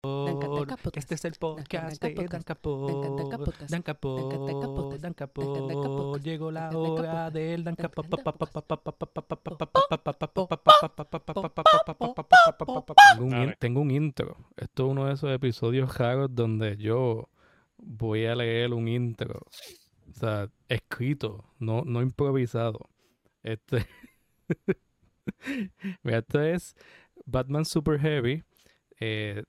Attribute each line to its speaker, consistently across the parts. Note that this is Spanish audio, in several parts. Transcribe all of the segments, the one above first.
Speaker 1: Este es el podcast de Dan Capot. Dan Capot. Dan Capot. Llegó la hora del Dan. Tengo un intro. Esto es uno de esos episodios raros donde yo voy a leer un intro. O sea, escrito, no, no improvisado. Este. Mira, esto es Batman Super Heavy. Eh,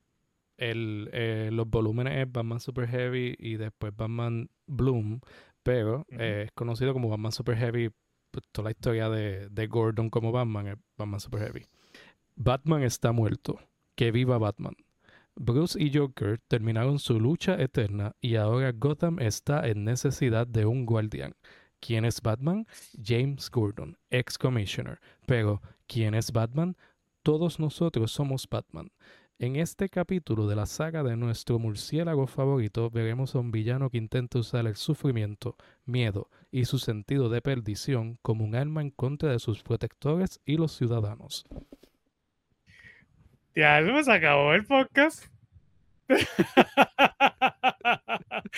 Speaker 1: el, eh, los volúmenes es Batman Super Heavy y después Batman Bloom, pero eh, es conocido como Batman Super Heavy. Pues, toda la historia de, de, Gordon como Batman es Batman Super Heavy. Batman está muerto. Que viva Batman. Bruce y Joker terminaron su lucha eterna y ahora Gotham está en necesidad de un guardián. ¿Quién es Batman? James Gordon, ex commissioner. Pero, ¿quién es Batman? Todos nosotros somos Batman. En este capítulo de la saga de nuestro murciélago favorito veremos a un villano que intenta usar el sufrimiento, miedo y su sentido de perdición como un arma en contra de sus protectores y los ciudadanos.
Speaker 2: Ya, se acabó el podcast.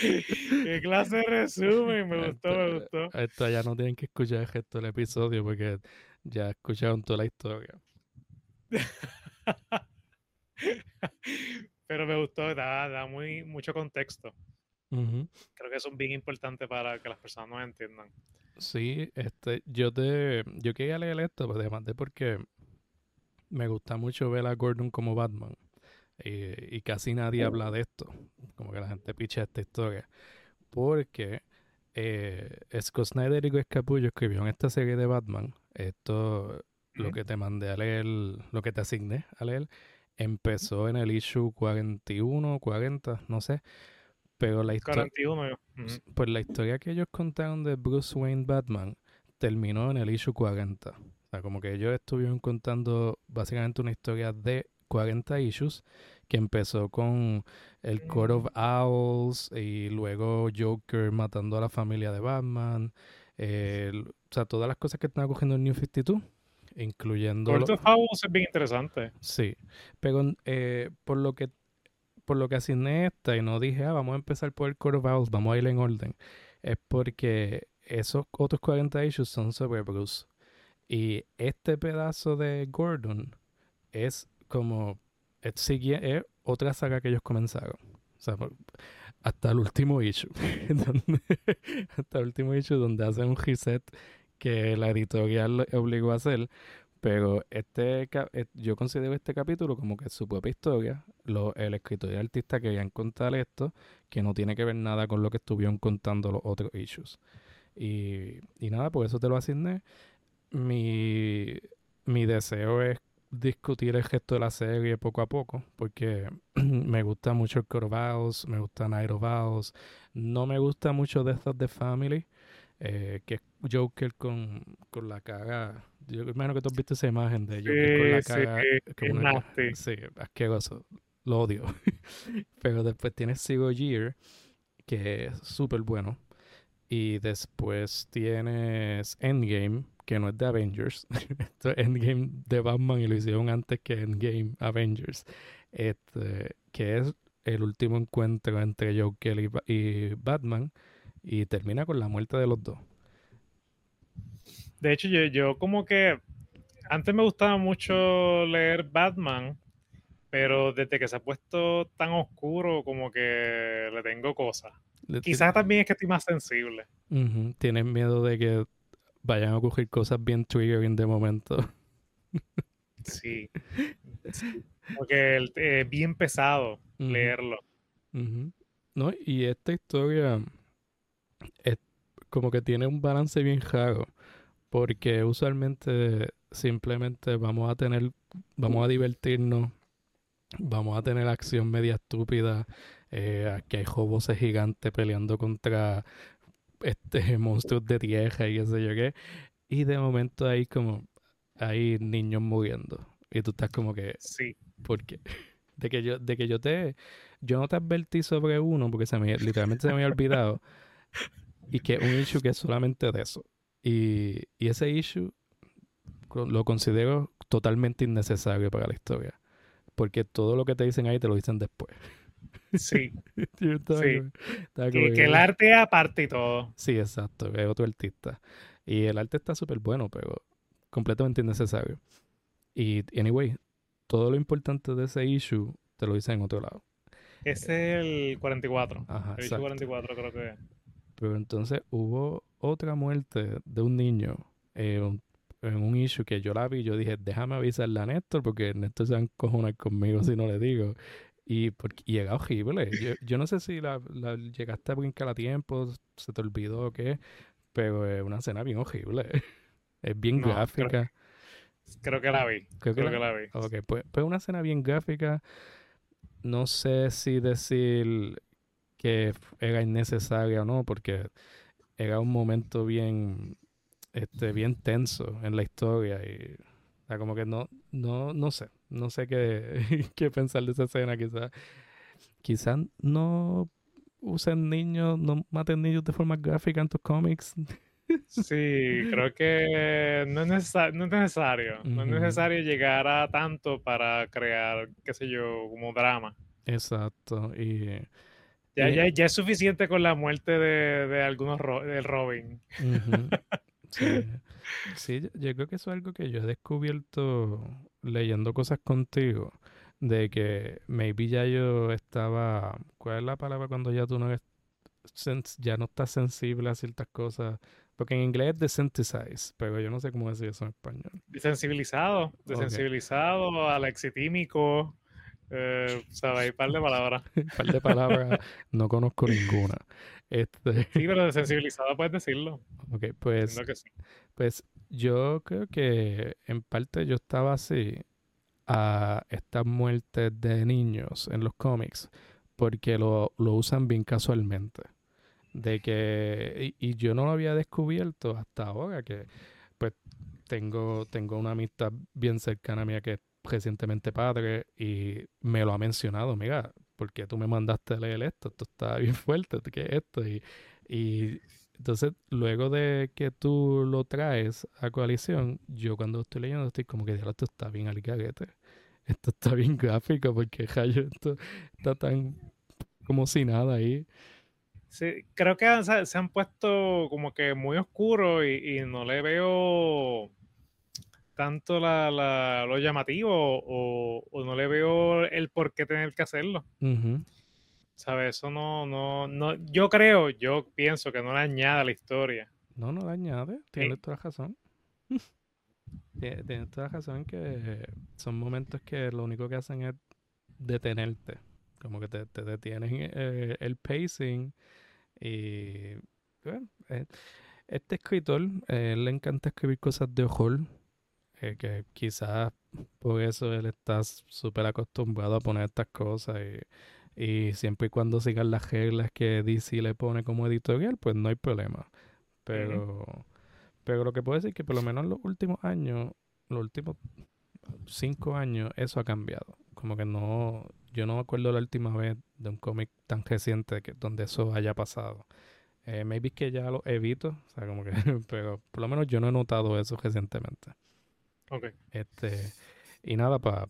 Speaker 2: Qué clase de resumen, me gustó, me gustó.
Speaker 1: Esto ya no tienen que escuchar el resto del episodio porque ya escucharon toda la historia.
Speaker 2: Pero me gustó, da, muy, mucho contexto. Creo que eso es bien importante para que las personas nos entiendan.
Speaker 1: Sí, este, yo te, yo quería leer esto, pues además de porque me gusta mucho ver a Gordon como Batman. y casi nadie habla de esto. Como que la gente picha esta historia. Porque eh, Scott Snyder y Greg Capullo escribieron esta serie de Batman. Esto, lo que te mandé a leer, lo que te asigné a leer, empezó en el issue 41, 40, no sé. Pero la historia. Pues la historia que ellos contaron de Bruce Wayne Batman terminó en el issue 40. O sea, como que ellos estuvieron contando básicamente una historia de 40 issues que empezó con el Court of Owls y luego Joker matando a la familia de Batman. o sea, todas las cosas que están cogiendo el New 52 incluyendo...
Speaker 2: Of Owls es bien interesante.
Speaker 1: Sí, pero eh, por lo que por lo que asigné esta y no dije, ah, vamos a empezar por el Court of Owls, vamos a ir en orden, es porque esos otros 40 issues son sobre Bruce. Y este pedazo de Gordon es como es, es otra saga que ellos comenzaron. O sea, hasta el último issue. hasta el último issue donde hacen un reset que la editorial obligó a hacer. Pero este eh, yo considero este capítulo como que su propia historia. El escritor y el artista querían contar esto, que no tiene que ver nada con lo que estuvieron contando los otros issues. Y, y nada, por eso te lo asigné. Mi, mi deseo es discutir el gesto de la serie poco a poco, porque me gusta mucho el Core me gusta Night of no me gusta mucho Death of the Family, eh, que es Joker con, con la cara. Yo imagino que tú has visto esa imagen de Joker con la cara. Sí, sí, asqueroso. Lo odio. Pero después tienes Zero Year, que es súper bueno. Y después tienes Endgame, que no es de Avengers. Esto es Endgame de Batman y lo hicieron antes que Endgame Avengers. Este, que es el último encuentro entre Joker y, Batman y termina con la muerte de los dos.
Speaker 2: De hecho, yo, yo como que antes me gustaba mucho leer Batman, pero desde que se ha puesto tan oscuro, como que le tengo cosas. Quizás también es que estoy más sensible.
Speaker 1: Tienes miedo de que vayan a ocurrir cosas bien triggering de momento.
Speaker 2: sí. Porque es eh, bien pesado leerlo.
Speaker 1: No, y esta historia es como que tiene un balance bien raro. Porque usualmente simplemente vamos a tener, vamos a divertirnos, vamos a tener acción media estúpida. Eh, aquí hay joboses gigantes peleando contra este monstruos de tierra y qué sé yo qué. Y de momento hay como hay niños muriendo. Y tú estás como que.
Speaker 2: Sí.
Speaker 1: ¿Por qué? De que yo, de que yo te. Yo no te advertí sobre uno porque se me, literalmente se me había olvidado. Y que un issue que es solamente de eso. Y, y ese issue lo considero totalmente innecesario para la historia. porque todo lo que te dicen ahí te lo dicen después.
Speaker 2: Sí. sí. que, el arte aparte y todo.
Speaker 1: Sí, exacto. Es otro artista. Y el arte está súper bueno, pero completamente innecesario. Y, anyway, todo lo importante de ese issue te lo dicen en otro lado.
Speaker 2: Es el 44. Ajá, el issue 44 creo que
Speaker 1: Pero entonces hubo otra muerte de un niño eh, en un issue que yo la vi, yo dije, déjame avisarle a Néstor porque Néstor se va a encojonar conmigo si no le digo. Y, porque, y era horrible. Yo, yo no sé si la, llegaste a brincar a tiempo, se te olvidó o qué, pero es una escena bien horrible. Es bien gráfica.
Speaker 2: Creo, que la vi. Creo, que, la, vi.
Speaker 1: Ok, pues, pues una escena bien gráfica. No sé si decir que era innecesaria o no, porque era un momento bien este, bien tenso en la historia y como que no, no, no sé, no sé qué, qué pensar de esa escena, quizás quizás no usen niños, no maten niños de forma gráfica en tus cómics.
Speaker 2: Sí, creo que no es, necesario, no es necesario, no es necesario llegar a tanto para crear, qué sé yo, como drama.
Speaker 1: Exacto, y...
Speaker 2: Ya, ya, ya es suficiente con la muerte de, de algunos del Robin.
Speaker 1: Sí. yo creo que eso es algo que yo he descubierto leyendo cosas contigo, de que maybe ya yo estaba, ¿cuál es la palabra cuando ya tú no eres, ya no estás sensible a ciertas cosas? Porque en inglés es desensitize, pero yo no sé cómo decir eso en español.
Speaker 2: Desensibilizado, desensibilizado, alexitímico, eh, un par de palabras.
Speaker 1: un par de palabras, no conozco ninguna. Este...
Speaker 2: Sí, pero desensibilizado puedes decirlo.
Speaker 1: Ok, pues, pues yo creo que en parte yo estaba así a estas muertes de niños en los cómics porque lo, lo usan bien casualmente. De que, y, yo no lo había descubierto hasta ahora, que pues tengo, tengo una amistad bien cercana a mí que es recientemente padre y me lo ha mencionado, mira, ¿por qué tú me mandaste a leer esto? Esto está bien fuerte, ¿qué es esto? Y, y entonces, luego de que tú lo traes a coalición, yo cuando estoy leyendo estoy como que esto está bien al Esto está bien gráfico porque rayo, esto está tan como si nada ahí.
Speaker 2: Sí, creo que se, han puesto como que muy oscuros y, no le veo tanto la, lo llamativo o, no le veo el por qué tener que hacerlo. ¿Sabes? Eso no, no, no, yo creo, yo pienso que no le añade a la historia.
Speaker 1: No, no le añade, tiene toda razón. Tienes toda razón que son momentos que lo único que hacen es detenerte. Como que te, te detienen eh, el pacing. Y bueno, eh, este escritor, eh, le encanta escribir cosas de horror. Que quizás por eso él está súper acostumbrado a poner estas cosas. Y y siempre y cuando sigan las reglas que DC le pone como editorial, pues no hay problema. Pero, pero lo que puedo decir es que por lo menos en los últimos años, los últimos cinco años, eso ha cambiado. Como que no, yo no me acuerdo la última vez de un cómic tan reciente que donde eso haya pasado. Eh, maybe que ya lo evito, o sea, como que, pero por lo menos yo no he notado eso recientemente.
Speaker 2: Ok.
Speaker 1: Este, y nada, para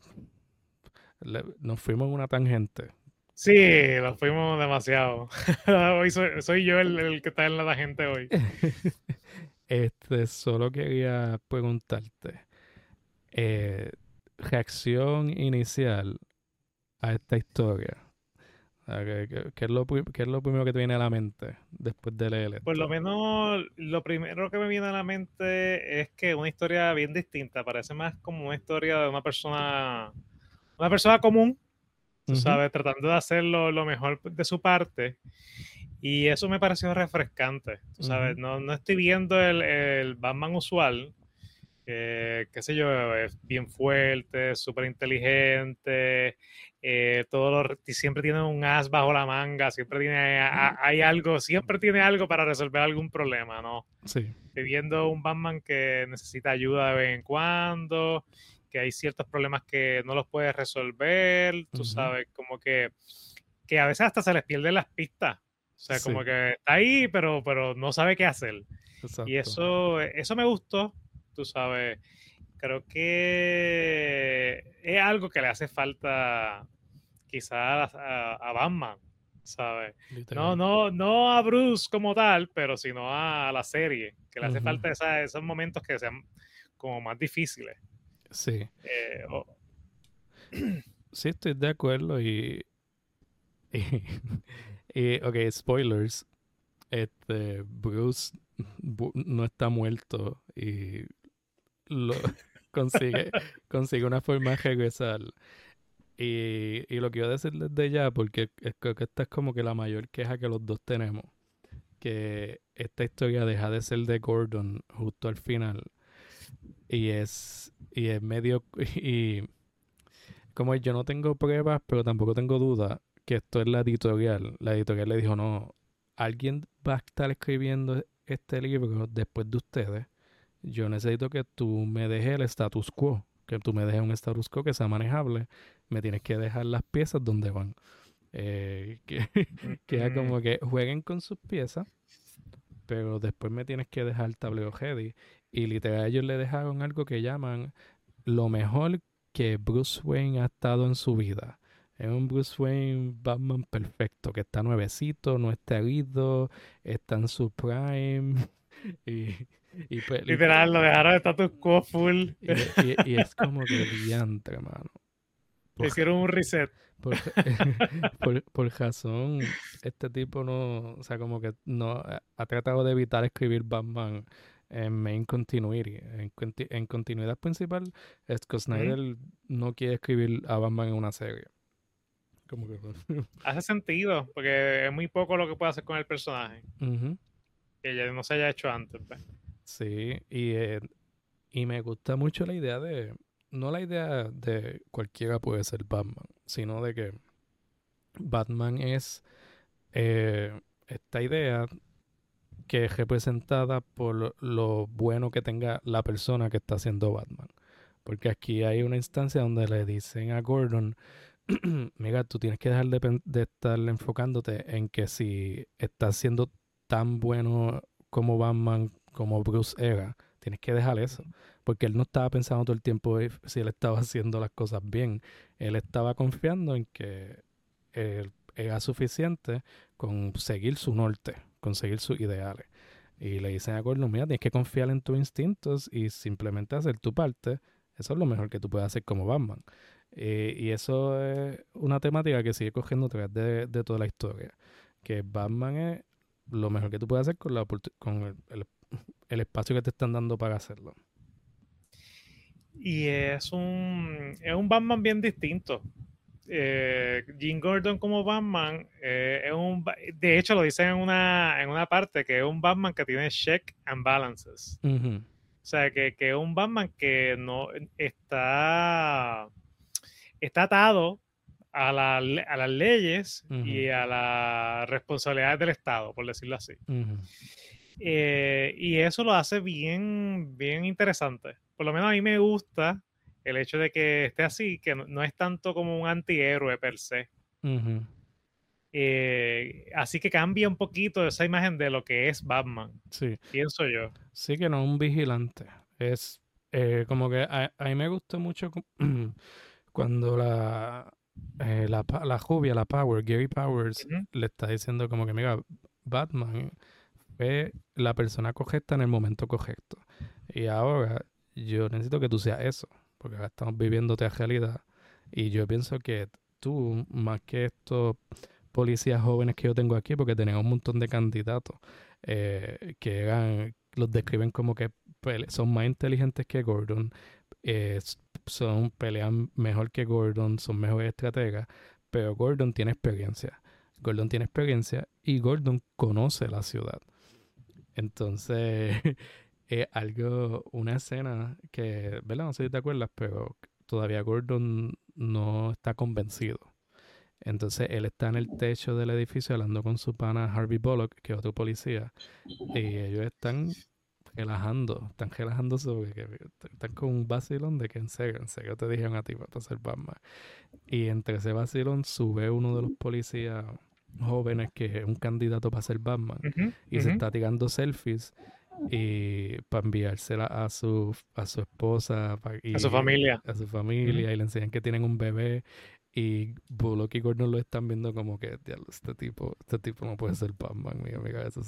Speaker 1: nos fuimos en una tangente.
Speaker 2: Sí, nos fuimos demasiado. hoy soy, yo el, que está en la gente hoy.
Speaker 1: este, solo quería preguntarte. Eh, reacción inicial a esta historia. ¿Qué, es lo, primero que te viene a la mente después de leer
Speaker 2: Por lo menos lo primero que me viene a la mente es que una historia bien distinta. Parece más como una historia de una persona, una persona común tú sabes, tratando de hacerlo lo mejor de su parte. Y eso me pareció refrescante, tú sabes, no, no, estoy viendo el, el Batman usual, que, qué sé yo, es bien fuerte, súper inteligente, eh, todo siempre tiene un as bajo la manga, siempre tiene, hay algo, siempre tiene algo para resolver algún problema, ¿no?
Speaker 1: Sí.
Speaker 2: Estoy viendo un Batman que necesita ayuda de vez en cuando, que hay ciertos problemas que no los puedes resolver, tú sabes, como que, que a veces hasta se les pierden las pistas. O sea, como que está ahí, pero, pero no sabe qué hacer. Y eso, eso me gustó, tú sabes. Creo que es algo que le hace falta quizás a, Batman, ¿sabes? No, no, no a Bruce como tal, pero sino a la serie, que le hace falta esos momentos que sean como más difíciles.
Speaker 1: Sí. Eh, sí, estoy de acuerdo y, y, ok, spoilers. Este, Bruce no está muerto y lo consigue, consigue una forma de regresar. Y, y lo quiero decir desde ya, porque creo que esta es como que la mayor queja que los dos tenemos. Que esta historia deja de ser de Gordon justo al final. Y es, y es medio. Y como yo no tengo pruebas, pero tampoco tengo dudas que esto es la editorial. La editorial le dijo: No, alguien va a estar escribiendo este libro después de ustedes yo necesito que tú me dejes el status quo, que tú me dejes un status quo que sea manejable, me tienes que dejar las piezas donde van. Eh, que, que como que jueguen con sus piezas, pero después me tienes que dejar el tablero ready. Y literal ellos le dejaron algo que llaman lo mejor que Bruce Wayne ha estado en su vida. Es un Bruce Wayne Batman perfecto, que está nuevecito, no está herido, está en su prime. y,
Speaker 2: y pues, Literal, lo dejaron de status quo full.
Speaker 1: Y, es como que brillante, hermano.
Speaker 2: Hicieron un reset.
Speaker 1: Por, por, por, razón, este tipo no, o sea, como que no ha tratado de evitar escribir Batman en main continuity. En, en continuidad principal, Scott Snyder no quiere escribir a Batman en una serie. Como que...
Speaker 2: Hace sentido, porque es muy poco lo que puede hacer con el personaje. Que ya no se haya hecho antes. Pues.
Speaker 1: Sí, y, eh, y me gusta mucho la idea de, no la idea de cualquiera puede ser Batman, sino de que Batman es eh, esta idea que es representada por lo, bueno que tenga la persona que está haciendo Batman. Porque aquí hay una instancia donde le dicen a Gordon, mira, tú tienes que dejar de, de estar enfocándote en que si estás siendo tan bueno como Batman como Bruce era, tienes que dejar eso. Porque él no estaba pensando todo el tiempo si él estaba haciendo las cosas bien. Él estaba confiando en que él era suficiente con seguir su norte, con seguir sus ideales. Y le dicen a Gordon, mira, tienes que confiar en tus instintos y simplemente hacer tu parte. Eso es lo mejor que tú puedes hacer como Batman. Eh, y eso es una temática que sigue cogiendo a través de, de toda la historia. Que Batman es lo mejor que tú puedes hacer con, la, con el, el espacio que te están dando para hacerlo.
Speaker 2: Y es un, es un Batman bien distinto. Eh, Jim Gordon como Batman eh, es un de hecho lo dicen en una, en una parte que es un Batman que tiene check and balances. O sea que, que, es un Batman que no está está atado a, la, a las leyes y a las responsabilidades del Estado por decirlo así eh, y eso lo hace bien, bien interesante. Por lo menos a mí me gusta el hecho de que esté así, que no, es tanto como un antihéroe per se. Eh, así que cambia un poquito esa imagen de lo que es Batman. Sí. Pienso yo.
Speaker 1: Sí, que no es un vigilante. Es eh, como que a, mí me gusta mucho cuando la, la, la Jubia, la Power, Gary Powers, le está diciendo como que, mira, Batman la persona correcta en el momento correcto. Y ahora yo necesito que tú seas eso, porque ahora estamos viviendo otra realidad. Y yo pienso que tú, más que estos policías jóvenes que yo tengo aquí, porque tenemos un montón de candidatos eh, que los describen como que son más inteligentes que Gordon, eh, son pelean mejor que Gordon, son mejores estrategas, pero Gordon tiene experiencia. Gordon tiene experiencia y Gordon conoce la ciudad. Entonces, es algo, una escena que, ¿verdad? No sé si te acuerdas, pero todavía Gordon no está convencido. Entonces él está en el techo del edificio hablando con su pana Harvey Bullock, que es otro policía, y ellos están relajando, están relajándose porque están con un vacilón de que en serio te dijeron a ti para hacer Batman. Y entre ese vacilón sube uno de los policías jóvenes que es un candidato para ser Batman y se está tirando selfies y para enviársela a su, a su esposa.
Speaker 2: a su familia.
Speaker 1: A su familia y le enseñan que tienen un bebé y Bullock y Gordon lo están viendo como que, este tipo, este tipo no puede ser Batman, mi amiga. Eso,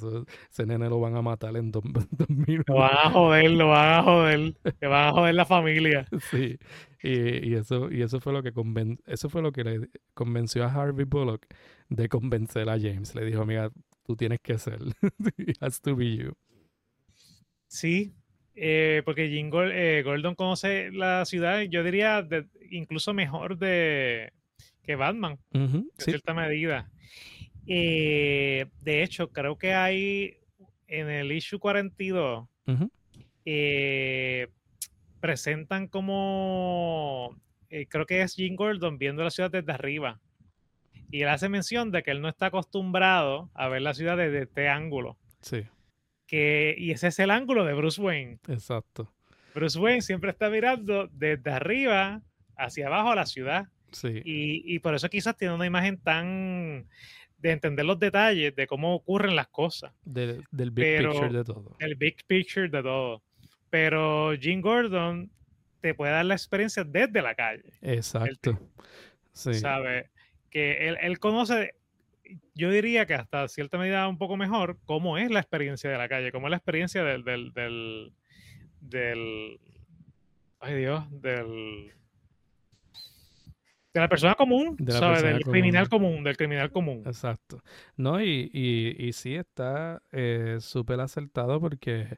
Speaker 1: ese nene lo van a matar en dos, minutos.
Speaker 2: Lo van a joder, lo van a joder. Le van a joder la familia.
Speaker 1: Sí. Y, y, eso, y eso fue lo que conven eso fue lo que le convenció a Harvey Bullock de convencer a James. Le dijo, mira, tú tienes que ser. It has to be you.
Speaker 2: Sí, eh, porque Jim eh, Gordon conoce la ciudad, yo diría, incluso mejor de que Batman, en cierta medida. Eh, de hecho, creo que hay en el issue 42, presentan como, creo que es Jim Gordon viendo la ciudad desde arriba. Y él hace mención de que él no está acostumbrado a ver la ciudad desde este ángulo.
Speaker 1: Sí
Speaker 2: y ese es el ángulo de Bruce Wayne.
Speaker 1: Exacto.
Speaker 2: Bruce Wayne siempre está mirando desde arriba hacia abajo a la ciudad.
Speaker 1: Sí.
Speaker 2: Y, por eso quizás tiene una imagen tan de entender los detalles de cómo ocurren las cosas.
Speaker 1: del big picture de todo.
Speaker 2: El big picture de todo. Pero Jim Gordon te puede dar la experiencia desde la calle.
Speaker 1: Exacto.
Speaker 2: sí. Sabe que él, él conoce yo diría que hasta cierta medida un poco mejor cómo es la experiencia de la calle, cómo es la experiencia del, del, del, ay Dios, del de la persona común, ¿sabes? Del criminal común, del criminal común.
Speaker 1: Exacto. No, y, y, y sí está eh, súper acertado porque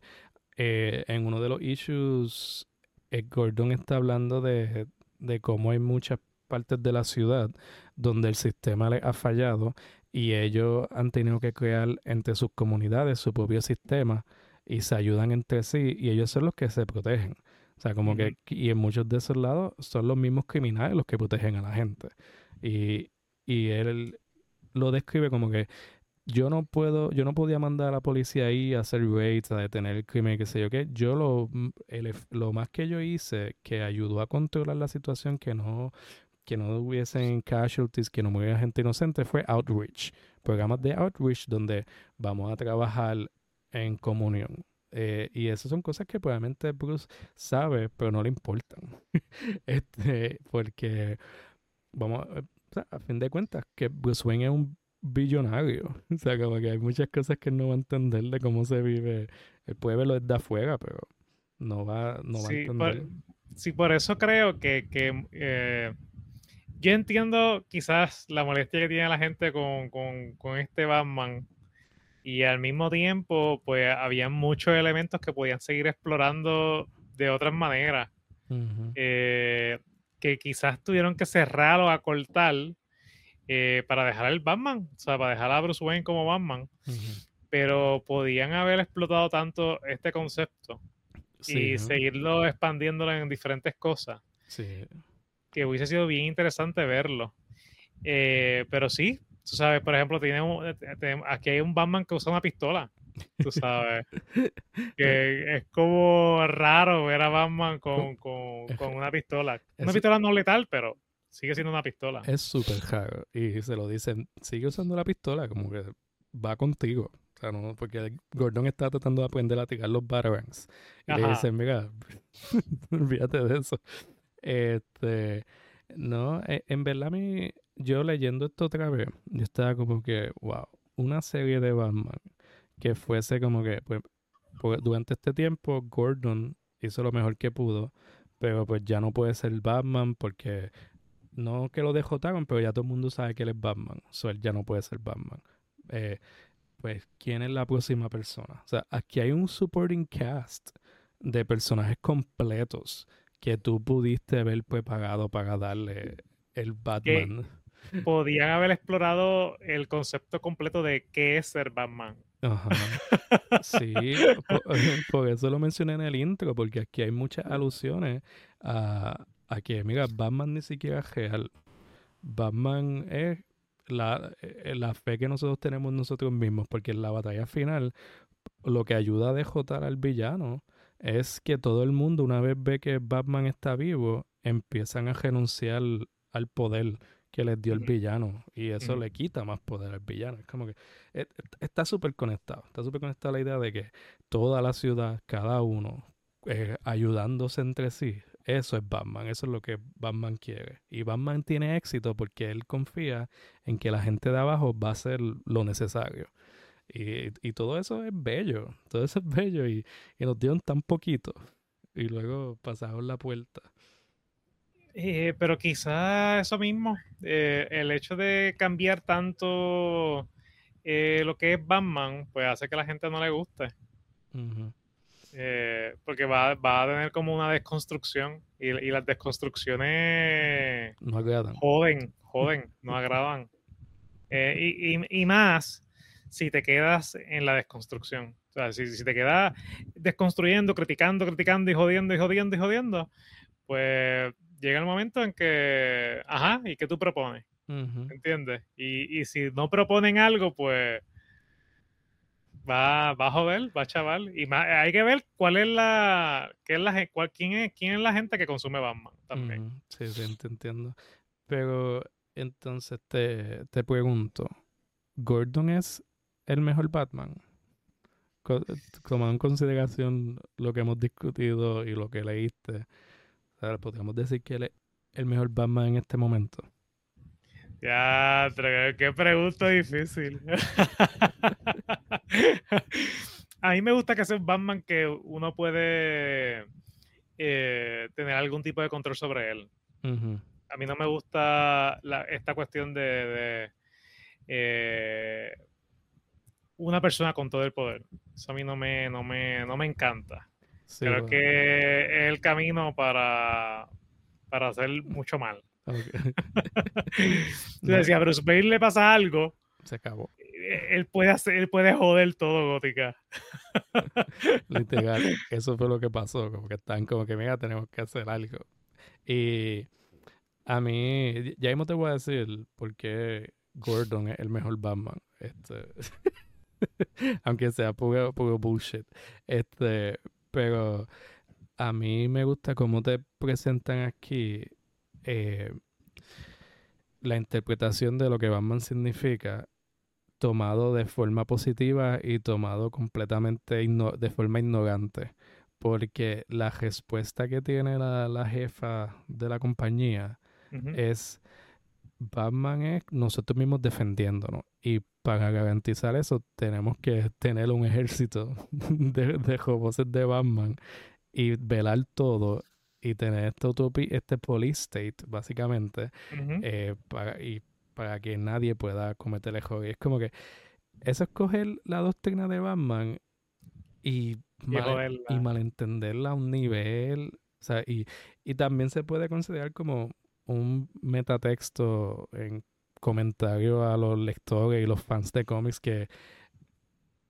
Speaker 1: eh, en uno de los issues, eh, Gordon está hablando de, de cómo hay muchas partes de la ciudad donde el sistema le ha fallado y ellos han tenido que crear entre sus comunidades su propio sistema y se ayudan entre sí y ellos son los que se protegen. O sea, como que y en muchos de esos lados son los mismos criminales los que protegen a la gente. Y, y él lo describe como que yo no puedo, yo no podía mandar a la policía ahí a hacer raids, a detener el crimen, qué sé yo qué. Yo lo, lo más que yo hice, que ayudó a controlar la situación, que no que no hubiesen casualties, que no muriera gente inocente, fue Outreach. Programas de Outreach donde vamos a trabajar en comunión. Eh, y esas son cosas que probablemente Bruce sabe, pero no le importan. este, porque, vamos, a fin de cuentas, que Bruce Wayne es un billonario. O sea, como que hay muchas cosas que no va a entender de cómo se vive. Él puede verlo desde afuera, pero no va, no va a entender.
Speaker 2: sí, por eso creo que, que eh, yo entiendo quizás la molestia que tiene la gente con, este Batman y al mismo tiempo pues había muchos elementos que podían seguir explorando de otras maneras eh, que quizás tuvieron que cerrar o acortar eh, para dejar el Batman, o sea, para dejar a Bruce Wayne como Batman, pero podían haber explotado tanto este concepto y seguirlo expandiéndolo en diferentes cosas.
Speaker 1: Sí
Speaker 2: que hubiese sido bien interesante verlo. Eh, pero sí, tú sabes, por ejemplo, tiene eh, aquí hay un Batman que usa una pistola. Tú sabes. que es como raro ver a Batman con, con, con una pistola. Una pistola no letal, pero sigue siendo una pistola.
Speaker 1: Es súper raro. Y se lo dicen, sigue usando la pistola, como que va contigo. O sea, no, porque Gordon está tratando de aprender a tirar los batarangs. Y le dicen, mira, olvídate de eso. Este, no, e, en verdad, mi, yo leyendo esto otra vez, yo estaba como que, wow, una serie de Batman que fuese como que, pues, durante este tiempo Gordon hizo lo mejor que pudo, pero pues ya no puede ser Batman porque no que lo dejotaron, pero ya todo el mundo sabe que él es Batman, o él ya no puede ser Batman. Eh, pues, ¿quién es la próxima persona? O sea, aquí hay un supporting cast de personajes completos que tú pudiste haber pues pagado para darle el Batman.
Speaker 2: podían haber explorado el concepto completo de qué es ser Batman.
Speaker 1: Ajá. Sí, por, eso lo mencioné en el intro, porque aquí hay muchas alusiones a, a que, mira, Batman ni siquiera es real. Batman es la, eh, la fe que nosotros tenemos nosotros mismos, porque en la batalla final lo que ayuda a dejotar al villano es que todo el mundo, una vez ve que Batman está vivo, empiezan a renunciar al poder que les dio el villano y eso le quita más poder al villano. Es como que e, está súper conectado, está súper conectada la idea de que toda la ciudad, cada uno, eh, ayudándose entre sí, eso es Batman, eso es lo que Batman quiere. Y Batman tiene éxito porque él confía en que la gente de abajo va a hacer lo necesario. Y, y todo eso es bello, todo eso es bello y, y nos dieron tan poquito. Y luego pasaron la puerta.
Speaker 2: Eh, pero quizá eso mismo, eh, el hecho de cambiar tanto eh, lo que es Batman, pues hace que a la gente no le guste. porque va, a tener como una desconstrucción y, las desconstrucciones
Speaker 1: no agradan.
Speaker 2: joden, joden, no agradan. Y, y, más si te quedas en la desconstrucción. O sea, si, si te quedas desconstruyendo, criticando, criticando y jodiendo y jodiendo y jodiendo, pues llega el momento en que, ajá, ¿y qué tú propones? ¿Entiendes? Y, y, si no proponen algo, pues va, va a joder, va a chaval. Y hay que ver cuál es la, qué es la cuál, quién, es, quién es la gente que consume Batman también.
Speaker 1: Sí, sí, te entiendo. Pero entonces te, te pregunto, ¿Gordon es el mejor Batman? Tomando en consideración lo que hemos discutido y lo que leíste, podríamos decir que él es el mejor Batman en este momento.
Speaker 2: Ya, qué pregunta difícil. a mí me gusta que sea un Batman que uno puede eh, tener algún tipo de control sobre él. A mí no me gusta esta cuestión de, eh, una persona con todo el poder. Eso a mí no me, no me, no me encanta. Creo que es el camino para, para hacer mucho mal. Okay. decía, Bruce Wayne le pasa algo.
Speaker 1: Se acabó.
Speaker 2: Él puede hacer, él puede joder todo, Gótica.
Speaker 1: Literal, eso fue lo que pasó. Como que están como que, mira, tenemos que hacer algo. Y a mí, ya mismo te voy a decir por qué Gordon es el mejor Batman. Este, aunque sea puro, puro bullshit. Este, pero a mí me gusta cómo te presentan aquí eh, la interpretación de lo que Batman significa tomado de forma positiva y tomado completamente de forma ignorante. Porque la respuesta que tiene la, jefa de la compañía es Batman es nosotros mismos defendiéndonos. Y para garantizar eso, tenemos que tener un ejército de, de robots de Batman y velar todo y tener esta utopía, este police state, básicamente, eh, para, y para que nadie pueda cometer errores. Es como que eso es coger la doctrina de Batman y, y malentenderla a un nivel. O sea, y, y también se puede considerar como un metatexto en comentario a los lectores y los fans de cómics que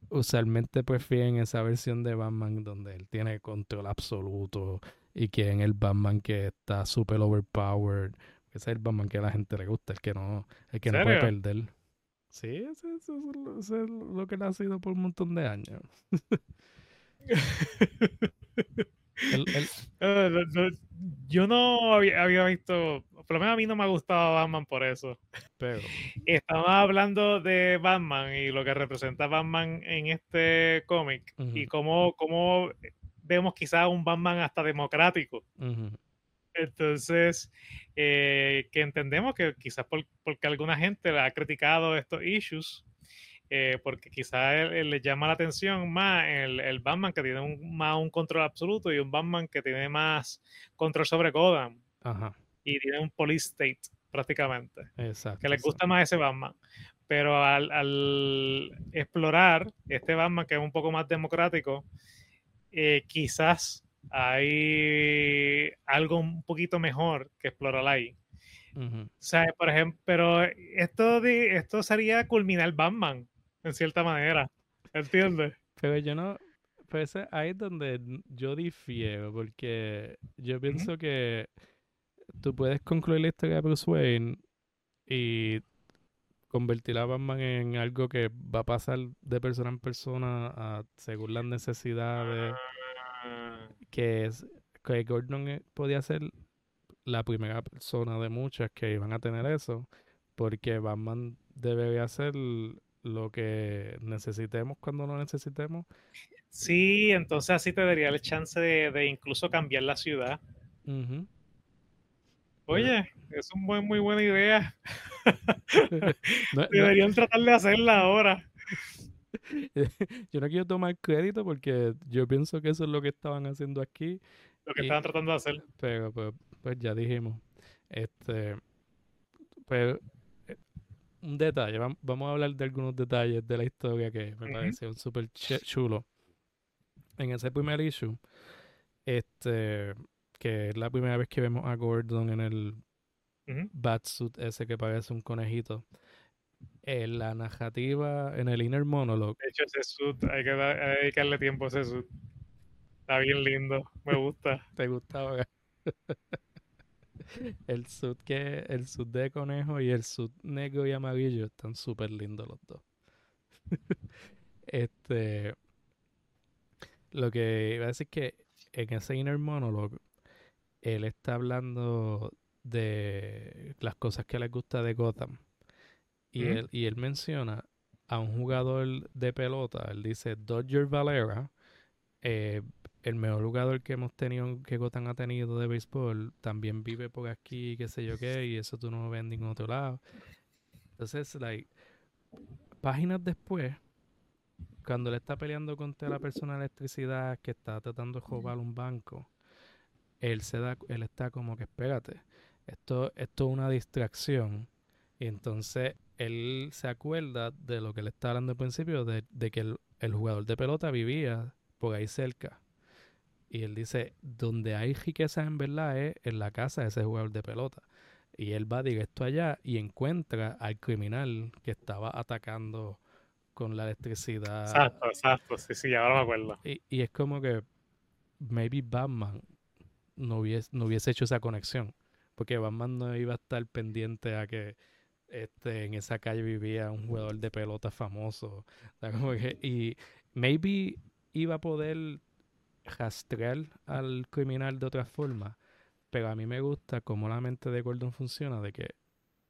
Speaker 1: usualmente prefieren esa versión de Batman donde él tiene control absoluto y que en el Batman que está super overpowered. Ese es el Batman que a la gente le gusta, el que no, el que no puede perder. Sí, eso, es lo que le ha sido por un montón de años.
Speaker 2: yo no había, visto, por lo menos a mí no me ha gustado Batman por eso.
Speaker 1: Pero.
Speaker 2: Estamos hablando de Batman y lo que representa Batman en este cómic y cómo, cómo, vemos quizás un Batman hasta democrático. Entonces, eh, que entendemos que quizás porque alguna gente ha criticado estos issues, eh, porque quizás le llama la atención más el, el Batman que tiene un, más un control absoluto y un Batman que tiene más control sobre Gotham. Y tiene un police state prácticamente.
Speaker 1: Exacto.
Speaker 2: Que les gusta más ese Batman. Pero al, al, explorar este Batman que es un poco más democrático, eh, quizás hay algo un poquito mejor que explorar ahí. O sea, por ejemplo, pero esto, de, esto sería culminar Batman en cierta manera. ¿Entiendes?
Speaker 1: Pero yo no. Pues ahí es donde yo difiero, porque yo pienso que tú puedes concluir la historia de Bruce Wayne y convertir a Batman en algo que va a pasar de persona en persona según las necesidades. Que es que Gordon podía ser la primera persona de muchas que iban a tener eso, porque Batman debe hacer lo que necesitemos cuando lo necesitemos.
Speaker 2: Sí, entonces así te daría el chance de, incluso cambiar la ciudad. Oye, es una muy, muy buena idea. Deberían tratar de hacerla ahora.
Speaker 1: yo no quiero tomar crédito porque yo pienso que eso es lo que estaban haciendo aquí.
Speaker 2: Lo que estaban tratando de hacer.
Speaker 1: Pero pues, pues ya dijimos. Este, pero eh, un detalle, vamos a hablar de algunos detalles de la historia que me parecieron súper chulo. En ese primer issue, este, que es la primera vez que vemos a Gordon en el Batsuit ese que parece un conejito. En la narrativa, en el inner monologue.
Speaker 2: De hecho, ese suit, hay que, dedicarle tiempo a ese suit. Está bien lindo, me gusta.
Speaker 1: ¿Te gustaba? el suit que el suit de conejo y el suit negro y amarillo están súper lindos los dos. este lo que iba a decir que en ese inner monologue él está hablando de las cosas que le gusta de Gotham. Y, él, y él menciona a un jugador de pelota, él dice Dodger Valera, eh, el mejor jugador que hemos tenido, que Gotham ha tenido de béisbol, también vive por aquí, qué sé yo qué, y eso tú no lo ves en ningún otro lado. Entonces, like, páginas después, cuando él está peleando contra la persona de electricidad que está tratando de robar un banco, él se da, él está como que espérate, esto, esto es una distracción. Y entonces él se acuerda de lo que le estaba hablando al principio, de, que el, jugador de pelota vivía por ahí cerca. Y él dice, donde hay riqueza en verdad es en la casa de ese jugador de pelota. Y él va directo allá y encuentra al criminal que estaba atacando con la electricidad.
Speaker 2: Exacto, exacto, sí, sí, ahora me acuerdo.
Speaker 1: Y, y es como que maybe Batman no hubiese, no hubiese hecho esa conexión. Porque Batman no iba a estar pendiente a que este, en esa calle vivía un jugador de pelota famoso. y maybe iba a poder rastrear al criminal de otra forma. Pero a mí me gusta cómo la mente de Gordon funciona, de que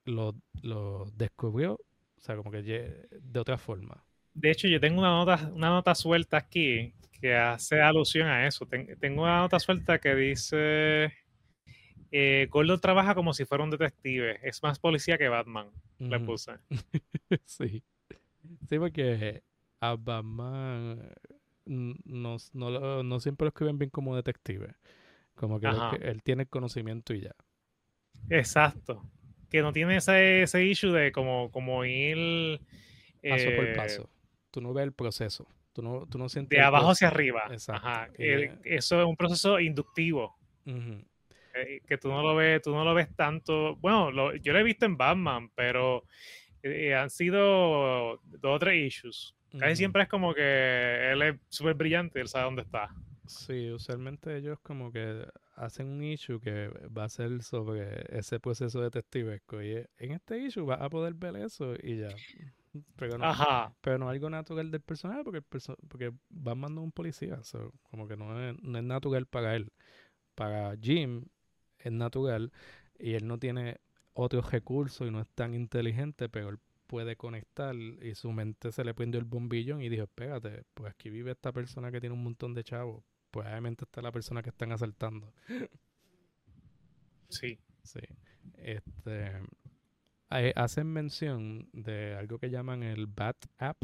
Speaker 1: lo, lo descubrió, o sea, como que de otra forma.
Speaker 2: De hecho, yo tengo una nota, una nota suelta aquí que hace alusión a eso. tengo una nota suelta que dice, eh, Gordon trabaja como si fuera un detective, es más policía que Batman, le puse.
Speaker 1: sí. Sí, porque a Batman no, no, siempre lo escriben bien como detective. Como que, él tiene conocimiento y ya.
Speaker 2: Exacto. Que no tiene ese, ese issue de como, como ir...
Speaker 1: Paso por eh, paso. Tú no ves el proceso. Tú no, tú no sientes.
Speaker 2: De abajo hacia arriba. Ajá. eso es un proceso inductivo. Eh, que tú no lo ves, tú no lo ves tanto. Bueno, yo lo he visto en Batman, pero eh, han sido dos o tres issues. Casi siempre es como que él es súper brillante, él sabe dónde está.
Speaker 1: Sí, usualmente ellos como que hacen un issue que va a ser sobre ese proceso detectivesco. Y en este issue va a poder ver eso y ya. Pero no, pero no algo natural del personaje porque, el porque va mandando un policía. como que no es, no es natural para él. Para Jim es natural y él no tiene otros recursos y no es tan inteligente, pero él puede conectar y su mente se le prendió el bombillón y dijo, espérate, pues aquí vive esta persona que tiene un montón de chavos. Pues obviamente está la persona que están asaltando.
Speaker 2: Sí.
Speaker 1: Sí. Este, eh, hacen mención de algo que llaman el Bat App,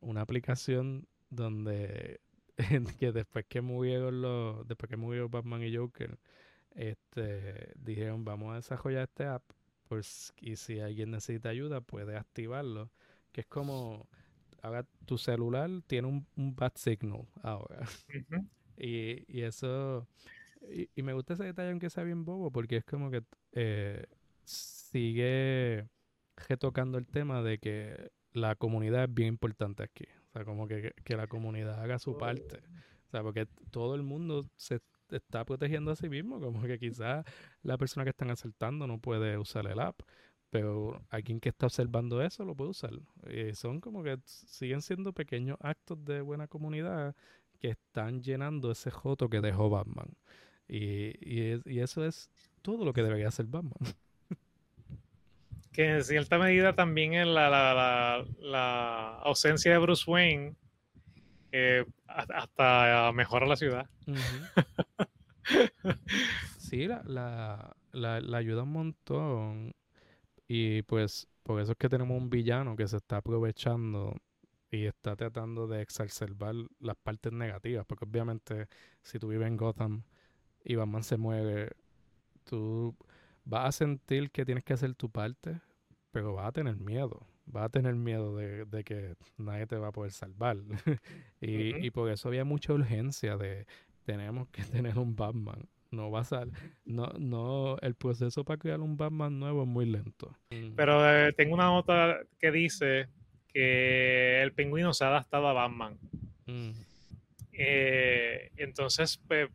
Speaker 1: una aplicación donde que después que murieron los, después que murió Batman y Joker, este dijeron vamos a desarrollar este app pues y si alguien necesita ayuda puede activarlo que es como ahora tu celular tiene un, un bat signal ahora y, y, eso y, me gusta ese detalle aunque sea bien bobo porque es como que eh, sigue retocando el tema de que la comunidad es bien importante aquí. O sea, como que, que la comunidad haga su parte. O sea, porque todo el mundo se está protegiendo a sí mismo. Como que quizás la persona que están asaltando no puede usar el app. Pero alguien que está observando eso lo puede usar. Y son como que siguen siendo pequeños actos de buena comunidad que están llenando ese joto que dejó Batman. Y, y, y eso es todo lo que debería hacer Batman.
Speaker 2: Que en cierta medida también en la, la, ausencia de Bruce Wayne hasta mejora la ciudad.
Speaker 1: sí, la, la, ayuda un montón. Y pues por eso es que tenemos un villano que se está aprovechando y está tratando de exacerbar las partes negativas. Porque obviamente si tú vives en Gotham y Batman se mueve, tú vas a sentir que tienes que hacer tu parte, pero vas a tener miedo. Vas a tener miedo de, que nadie te va a poder salvar. y, y por eso había mucha urgencia de tenemos que tener un Batman. No va a ser, no, no, el proceso para crear un Batman nuevo es muy lento.
Speaker 2: Pero eh, tengo una nota que dice que el pingüino se ha adaptado a Batman. Mm. Eh, entonces, pues,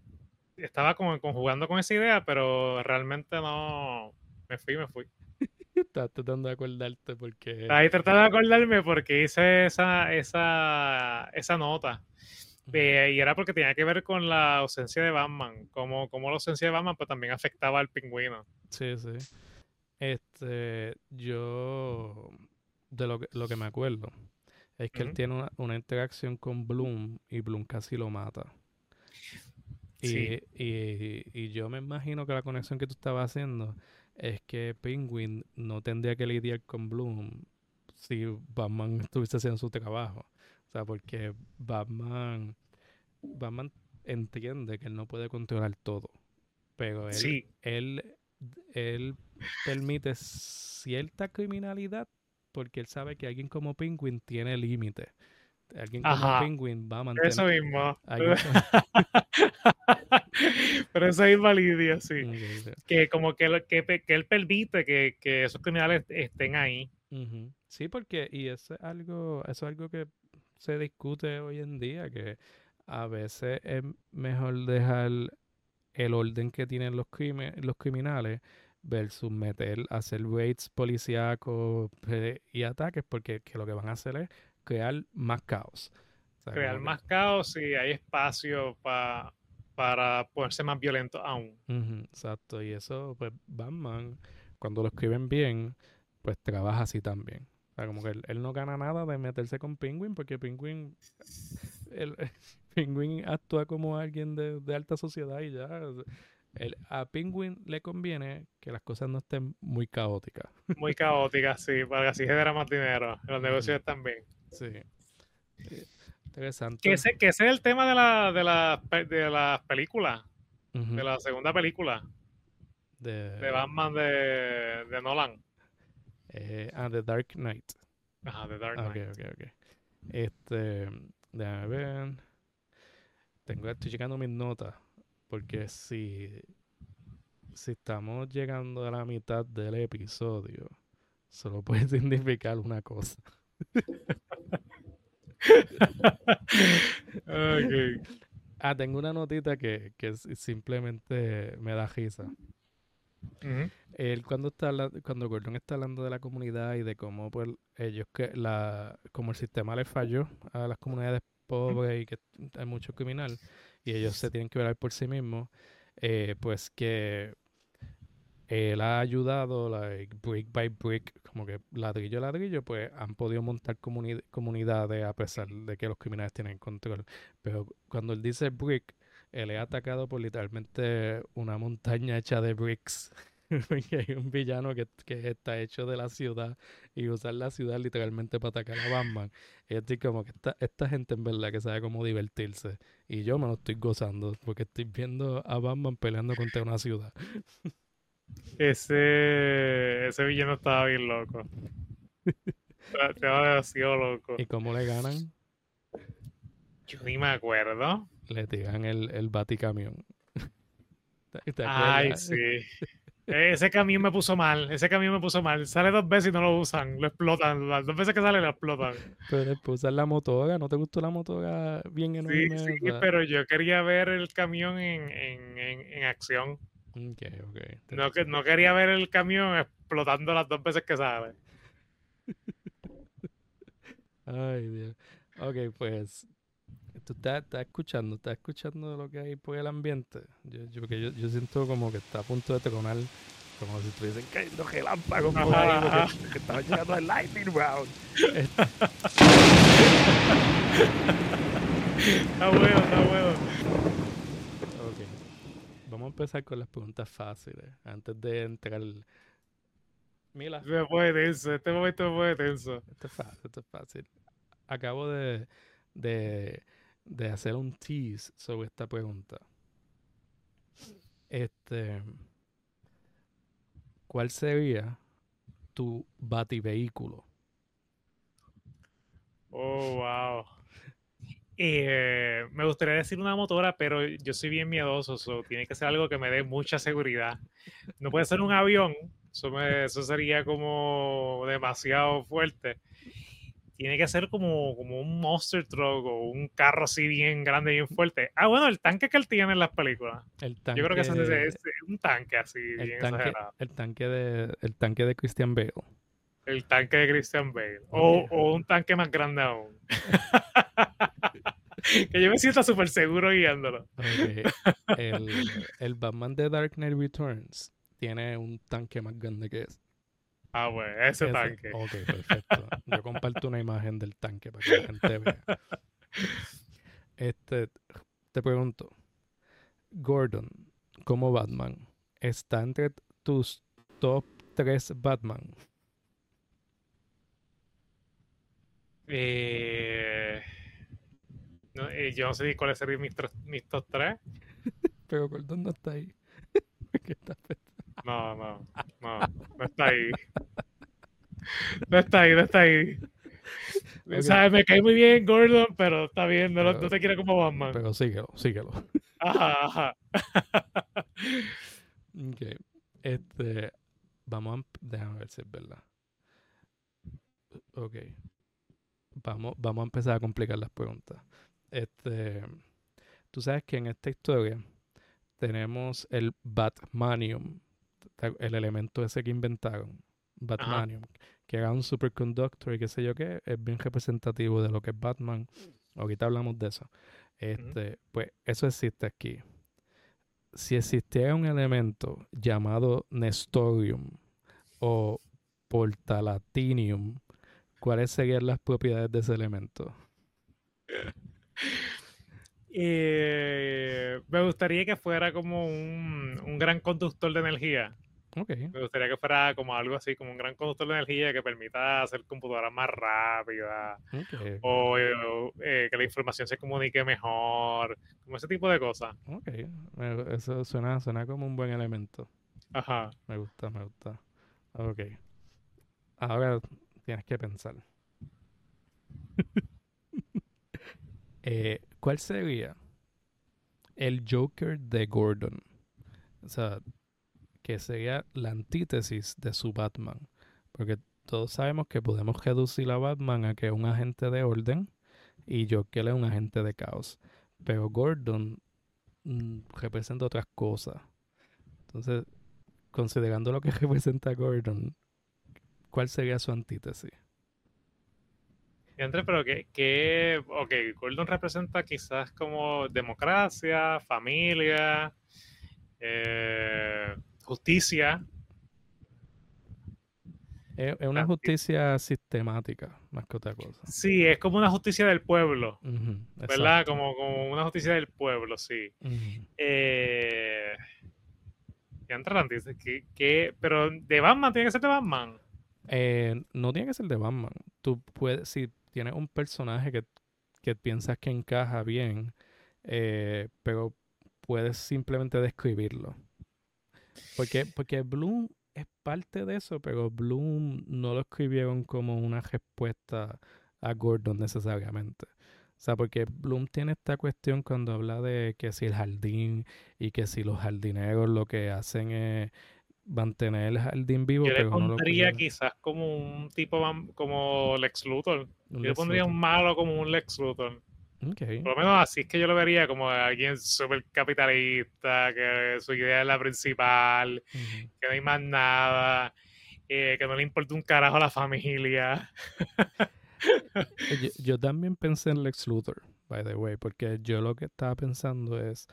Speaker 2: estaba como conjugando con esa idea, pero realmente no. Me fui, me fui.
Speaker 1: Estás tratando de acordarte porque.
Speaker 2: Ahí tratando de acordarme porque hice esa, esa, esa nota. Eh, y era porque tenía que ver con la ausencia de Batman. Como, como la ausencia de Batman pues, también afectaba al pingüino.
Speaker 1: Sí, sí. Este, yo. De lo que, lo que me acuerdo. Es que él tiene una, una interacción con Bloom y Bloom casi lo mata. Y, yo me imagino que la conexión que tú estabas haciendo es que Penguin no tendría que lidiar con Bloom si Batman estuviese haciendo su trabajo. O sea, porque Batman, Batman entiende que él no puede controlar todo. Pero él, él, él permite cierta criminalidad porque él sabe que alguien como Penguin tiene límites. Alguien como Penguin va a mantener.
Speaker 2: Eso mismo. Pero eso es invalidia, sí. Que como que, que, que él permite que, que, esos criminales estén ahí.
Speaker 1: Sí, porque, y eso es algo, eso es algo que se discute hoy en día, que a veces es mejor dejar el orden que tienen los, los criminales versus meter, hacer raids policíacos y ataques, porque lo que van a hacer es crear más caos.
Speaker 2: crear más caos y hay espacio para ponerse más violento aún.
Speaker 1: exacto, y eso, pues Batman, cuando lo escriben bien, pues trabaja así también. O sea, como que él, no gana nada de meterse con Penguin, porque Penguin, el, Penguin actúa como alguien de, alta sociedad y ya. El, a Penguin le conviene que las cosas no estén muy caóticas.
Speaker 2: Muy caóticas, sí, para que así genera más dinero. Los negocios también.
Speaker 1: Sí. Interesante.
Speaker 2: Que ese, que ese es el tema de la, de la, de la película. De la segunda película. De, de Batman de, de Nolan.
Speaker 1: Eh, ah, The Dark Knight.
Speaker 2: Ajá, The Dark Knight.
Speaker 1: Ok, ok, ok. Este, déjame ver. Tengo, estoy llegando mis notas. Porque si, si estamos llegando a la mitad del episodio, solo puede significar una cosa. Ah, tengo una notita que, que simplemente me da risa. Él cuando está cuando Gordon está hablando de la comunidad y de cómo pues ellos que la como el sistema les falló a las comunidades pobres y que hay mucho criminal y ellos se tienen que velar por sí mismos, eh, pues que él ha ayudado, like, brick by brick, como que ladrillo a ladrillo, pues han podido montar comunidades a pesar de que los criminales tienen control. Pero cuando él dice brick, él es atacado por literalmente una montaña hecha de bricks. Porque hay un villano que, está hecho de la ciudad y usar la ciudad literalmente para atacar a Batman. Y estoy como que esta, esta gente en verdad que sabe cómo divertirse. Y yo me lo estoy gozando porque estoy viendo a Batman peleando contra una ciudad.
Speaker 2: Ese, ese villano estaba bien loco. estaba demasiado loco.
Speaker 1: ¿Y cómo le ganan?
Speaker 2: Yo ni me acuerdo.
Speaker 1: Le tiran el, el baticamión.
Speaker 2: Ay, sí. Ese camión me puso mal, ese camión me puso mal. Sale dos veces y no lo usan, lo explotan. Las dos veces que sale lo explotan.
Speaker 1: Pero después usar la motoga, ¿no te gustó la motoga bien enorme?
Speaker 2: Sí, sí, pero yo quería ver el camión en, en, en acción.
Speaker 1: Okay, okay.
Speaker 2: No, que, no quería ver el camión explotando las dos veces que sale.
Speaker 1: Ay, Dios. Ok, pues ¿Tú estás, escuchando? ¿Estás escuchando lo que hay por el ambiente? Yo, yo, porque yo, yo siento como que está a punto de tronar, como si estuviesen cayendo relámpagos por ahí, porque, que estaba llegando el lightning round.
Speaker 2: está bueno, está bueno.
Speaker 1: Vamos a empezar con las preguntas fáciles, antes de entrar...
Speaker 2: Mila. Este me fue tenso, este momento me fue tenso.
Speaker 1: Esto es fácil, esto es fácil. Acabo de, de de hacer un tease sobre esta pregunta. Este, ¿cuál sería tu bativehículo?
Speaker 2: Oh, wow. Eh, me gustaría decir una motora, pero yo soy bien miedoso, tiene que ser algo que me dé mucha seguridad. No puede ser un avión, eso sería como demasiado fuerte tiene que ser como, como un monster truck o un carro así bien grande, y bien fuerte. Ah, bueno, el tanque que él tiene en las películas. El tanque, Yo creo que ese es, un tanque así, el bien
Speaker 1: tanque,
Speaker 2: exagerado.
Speaker 1: El tanque, de, el tanque de Christian Bale.
Speaker 2: El tanque de Christian Bale. O, o un tanque más grande aún. que yo me siento súper seguro guiándolo.
Speaker 1: El, el Batman de Dark Knight Returns tiene un tanque más grande que ese.
Speaker 2: Ah, bueno, ese, tanque.
Speaker 1: Ok, perfecto. Yo comparto una imagen del tanque para que la gente vea. Este, te pregunto, Gordon, como Batman, ¿está entre tus top 3 Batman?
Speaker 2: Eh, no, eh, yo no sé cuáles serían mis, mis top 3.
Speaker 1: Pero Gordon no está ahí.
Speaker 2: ¿Qué está no, no, no, no está ahí. No está ahí, no está ahí. O sea, me cae muy bien Gordon, pero está bien, no, no te quiero como Batman.
Speaker 1: Pero síguelo, síguelo.
Speaker 2: Ajá, ajá.
Speaker 1: Ok. Este. Vamos a. Déjame ver si es verdad. Ok. Vamos, vamos a empezar a complicar las preguntas. Este. Tú sabes que en esta historia tenemos el Batmanium, el elemento ese que inventaron, Batmanium, que era un superconductor y qué sé yo qué, es bien representativo de lo que es Batman. Ahorita hablamos de eso. Este, Pues eso existe aquí. Si existiera un elemento llamado Nestorium o Portalatinium, ¿cuáles serían las propiedades de ese elemento?
Speaker 2: Eh, me gustaría que fuera como un, un, gran conductor de energía.
Speaker 1: Me
Speaker 2: gustaría que fuera como algo así, como un gran conductor de energía que permita hacer computadoras más rápidas. O, eh, que la información se comunique mejor. Como ese tipo de cosas.
Speaker 1: Ok. Eso suena, suena como un buen elemento.
Speaker 2: Ajá.
Speaker 1: Me gusta, me gusta. Ok. Ahora tienes que pensar. Eh, ¿Cuál sería el Joker de Gordon? O sea, que sería la antítesis de su Batman. Porque todos sabemos que podemos reducir a Batman a que es un agente de orden y Joker es un agente de caos. Pero Gordon mm, representa otras cosas. Entonces, considerando lo que representa Gordon, ¿cuál sería su antítesis?
Speaker 2: Entre, pero que, que, ok, Gordon representa quizás como democracia, familia, eh, justicia.
Speaker 1: Es, una justicia sistemática, más que otra cosa.
Speaker 2: Sí, es como una justicia del pueblo, ¿verdad? Como, como, una justicia del pueblo, sí. eh, y que, pero de Batman tiene que ser de Batman.
Speaker 1: Eh, no tiene que ser de Batman. Tú puedes, si tienes un personaje que, que piensas que encaja bien, eh, pero puedes simplemente describirlo. Porque, porque Bloom es parte de eso, pero Bloom no lo escribieron como una respuesta a Gordon necesariamente. O sea, porque Bloom tiene esta cuestión cuando habla de que si el jardín y que si los jardineros lo que hacen es mantener el jardín vivo.
Speaker 2: Yo
Speaker 1: le
Speaker 2: pondría quizás como un tipo como Lex Luthor. Yo le pondría un malo como un Lex Luthor. Por lo menos así es que yo lo vería como alguien súper capitalista, que su idea es la principal, que no hay más nada, eh, que no le importa un carajo a la familia.
Speaker 1: yo, también pensé en Lex Luthor, by the way, porque yo lo que estaba pensando es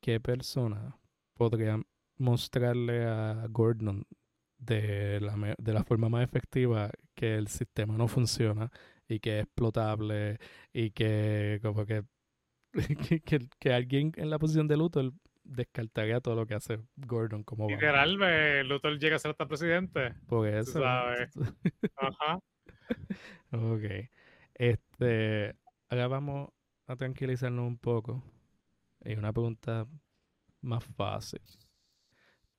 Speaker 1: qué persona podría mostrarle a Gordon de la, de la forma más efectiva que el sistema no funciona y que es explotable y que como que, que, que, alguien en la posición de Luthor descartaría todo lo que hace Gordon como
Speaker 2: Literal, Luthor llega a ser hasta presidente.
Speaker 1: Por eso.
Speaker 2: Ajá.
Speaker 1: ok. Este, ahora vamos a tranquilizarnos un poco. Y una pregunta más fácil.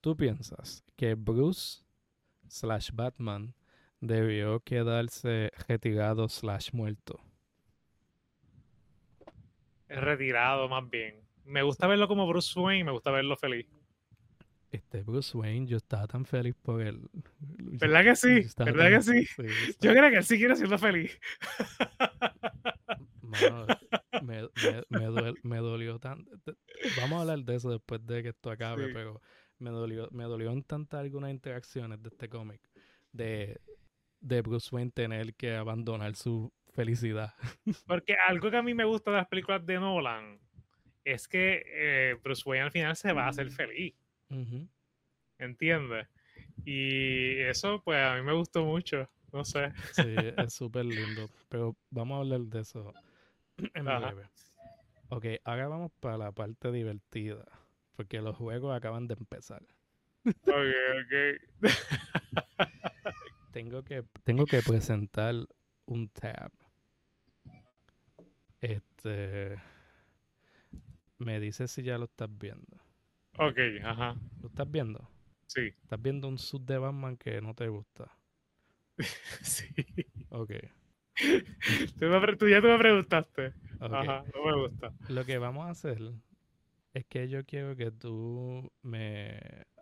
Speaker 1: ¿Tú piensas que Bruce slash Batman debió quedarse retirado slash muerto?
Speaker 2: Retirado más bien. Me gusta verlo como Bruce Wayne, me gusta verlo feliz.
Speaker 1: Este Bruce Wayne, yo estaba tan feliz por él.
Speaker 2: ¿Verdad que sí? ¿Verdad que sí? yo creo que él sí quiere siendo feliz.
Speaker 1: me, me, me, dolió tanto. Vamos a hablar de eso después de que esto acabe, pero me dolió, me dolió en tantas algunas interacciones de este cómic de, de Bruce Wayne tener que abandonar su felicidad.
Speaker 2: Porque algo que a mí me gusta de las películas de Nolan es que eh, Bruce Wayne al final se va a hacer feliz. ¿Entiendes? Y eso, pues a mí me gustó mucho. No sé.
Speaker 1: Sí, es súper lindo. Pero vamos a hablar de eso en breve. Ok, ahora vamos para la parte divertida. Porque los juegos acaban de empezar.
Speaker 2: Ok, ok.
Speaker 1: tengo, que, tengo que presentar un tab. Este. Me dice si ya lo estás viendo.
Speaker 2: Ok, ajá.
Speaker 1: ¿Lo estás viendo?
Speaker 2: Sí.
Speaker 1: ¿Estás viendo un sub de Batman que no te gusta?
Speaker 2: sí.
Speaker 1: Ok.
Speaker 2: tú, ya te me preguntaste. Ajá, no me gusta.
Speaker 1: Lo que vamos a hacer es que yo quiero que tú me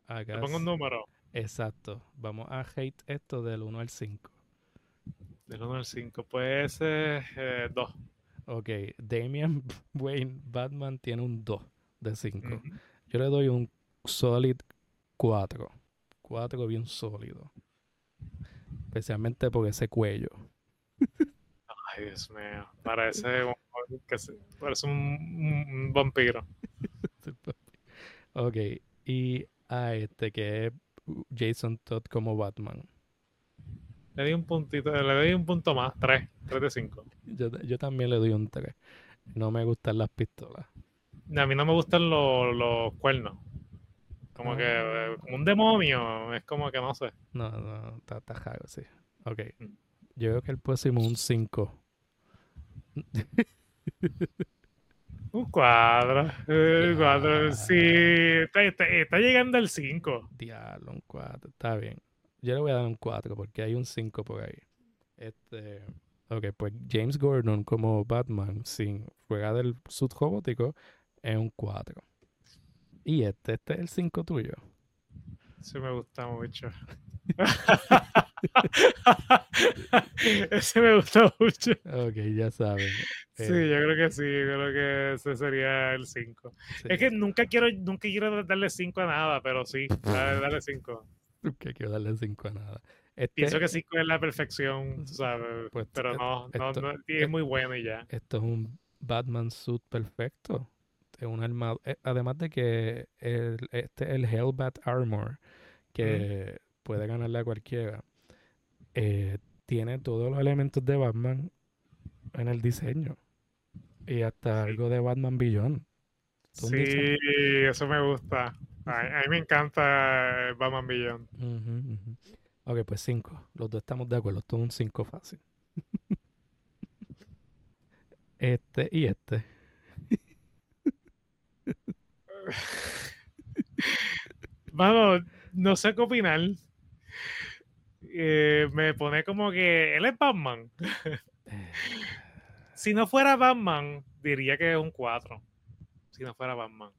Speaker 1: hagas.
Speaker 2: Te pongo un número.
Speaker 1: Exacto. Vamos a hate esto del 1 al 5.
Speaker 2: Del 1 al 5. Pues eh, 2.
Speaker 1: Ok. Damian Wayne Batman tiene un 2 de 5. Yo le doy un solid 4. 4 bien sólido. Especialmente por ese cuello.
Speaker 2: Ay, Dios mío. Parece un, parece un vampiro.
Speaker 1: Ok, y a este que es Jason Todd como Batman.
Speaker 2: Le di un puntito, le doy un punto más, 3, 3 de 5.
Speaker 1: Yo, yo, también le doy un 3. No me gustan las pistolas.
Speaker 2: A mí no me gustan los, los cuernos. Como que ah. como un demonio, es como que no sé.
Speaker 1: No, no, está, está sí. Ok. Mm. Yo creo que el próximo un 5.
Speaker 2: Un cuadro. Un cuadro. Sí, está, llegando el 5.
Speaker 1: Diablo, un 4. Está bien. Yo le voy a dar un 4 porque hay un 5 por ahí. Este. Ok, pues James Gordon como Batman sin fuera del sud robótico es un 4. Y este, este es el 5 tuyo.
Speaker 2: Sí, me gusta mucho. Ese me gustó mucho.
Speaker 1: Ok, ya saben.
Speaker 2: Sí, eh, yo creo que sí, yo creo que ese sería el 5. Es que nunca quiero, nunca quiero darle 5 a nada, pero sí, darle 5.
Speaker 1: Nunca quiero darle 5 a nada.
Speaker 2: Este, Pienso que 5 es la perfección, ¿sabes? Pues, pero no, no, es muy bueno y ya.
Speaker 1: Esto es un Batman suit perfecto. Es un armado. Eh, además de que el, este es el Hellbat Armor, que puede ganarle a cualquiera. Eh, tiene todos los elementos de Batman en el diseño. Y hasta algo de Batman Beyond.
Speaker 2: Sí, eso me gusta. A, mí me encanta Batman Beyond.
Speaker 1: Ok, pues cinco. Los dos estamos de acuerdo. Esto es un cinco fácil. este y este.
Speaker 2: Vamos, no sé qué opinar. Eh, me pone como que él es Batman. si no fuera Batman, diría que es un 4. Si no fuera Batman.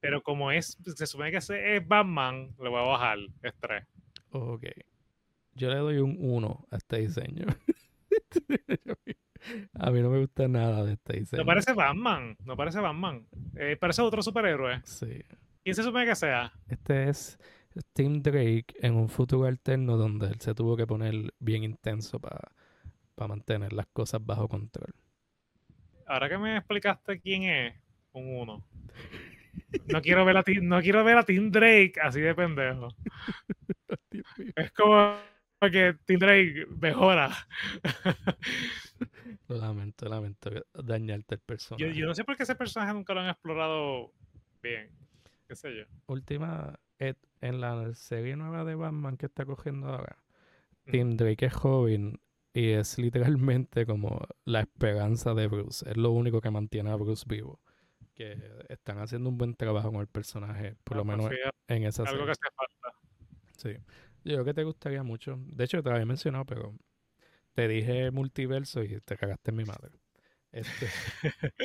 Speaker 2: Pero como es, se supone que es Batman, le voy a bajar. Es 3.
Speaker 1: Ok. Yo le doy un 1 a este diseño. a mí no me gusta nada de este diseño.
Speaker 2: No parece Batman. No parece Batman. Eh, parece otro superhéroe.
Speaker 1: Sí.
Speaker 2: ¿Quién se supone que sea?
Speaker 1: Este es Tim Drake en un futuro alterno donde él se tuvo que poner bien intenso para mantener las cosas bajo control.
Speaker 2: ahora que me explicaste quién es, un 1. No quiero ver a Tim, no quiero ver a Tim Drake así de pendejo. es como que Tim Drake mejora.
Speaker 1: Lo lamento, lamento dañarte el personaje.
Speaker 2: Yo, no sé por qué ese personaje nunca lo han explorado bien. ¿Qué sé yo?
Speaker 1: Última, en la serie nueva de Batman que está cogiendo ahora, Tim Drake es joven y es literalmente como la esperanza de Bruce. Es lo único que mantiene a Bruce vivo. Que están haciendo un buen trabajo con el personaje, por lo ah, pues menos en esa
Speaker 2: Algo que hace falta.
Speaker 1: Sí. Yo creo que te gustaría mucho. De hecho, te lo había mencionado, pero te dije multiverso y te cagaste en mi madre. Este...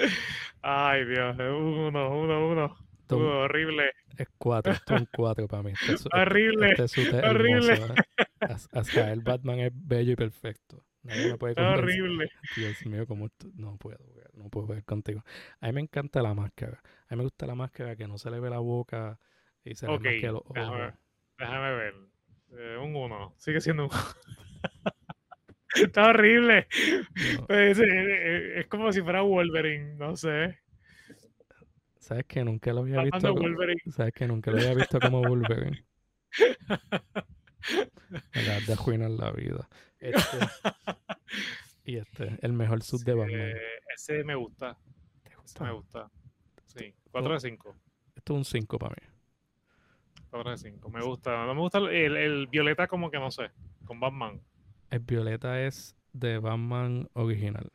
Speaker 2: Ay, Dios. Uno, uno, uno. horrible.
Speaker 1: Es cuatro, esto es un cuatro para mí.
Speaker 2: Este horrible. Este horrible.
Speaker 1: Hasta el Batman es bello y perfecto. Nadie me puede
Speaker 2: horrible.
Speaker 1: Dios mío, como no puedo, no puedo ver contigo. A mí me encanta la máscara. A mí me gusta la máscara que no se le ve la boca y se le ve los ojos.
Speaker 2: Déjame, déjame ver. Eh, un uno. Sigue siendo un Está horrible. Pues, eh, eh, es, como si fuera Wolverine, no sé.
Speaker 1: ¿Sabes que nunca lo había visto? Como, ¿Sabes que nunca lo había visto como Wolverine? de arruinar la vida. Este, y este, el mejor sub de Batman.
Speaker 2: Ese me gusta. ¿Te gusta? me gusta. Sí, 4 de 5.
Speaker 1: Esto es un 5 para mí.
Speaker 2: 4 de 5. Me gusta. No me gusta el, el, violeta como que no sé, con Batman.
Speaker 1: El violeta es de Batman original.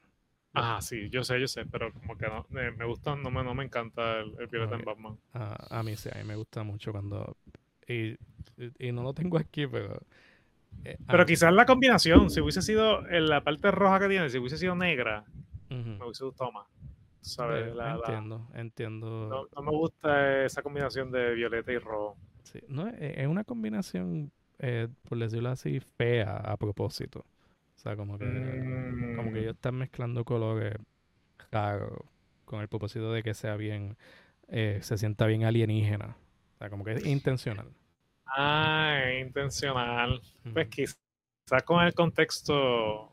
Speaker 2: Ah, sí, yo sé, yo sé, pero como que no, me gusta, no me, no me encanta el, violeta en Batman.
Speaker 1: a mí sí, a mí me gusta mucho cuando y, y no lo tengo aquí, pero.
Speaker 2: Eh, pero quizás la combinación, si hubiese sido en la parte roja que tiene, si hubiese sido negra, me hubiese gustado más. ¿sabes?
Speaker 1: entiendo, entiendo.
Speaker 2: No, me gusta esa combinación de violeta y rojo.
Speaker 1: Sí, no, eh, es una combinación, eh, por decirlo así, fea a propósito. O sea, como que, como que mm. ellos están mezclando colores raros con el propósito de que sea bien, se sienta bien alienígena. O sea, como que es intencional.
Speaker 2: Ah, intencional. Pues quizás con el contexto,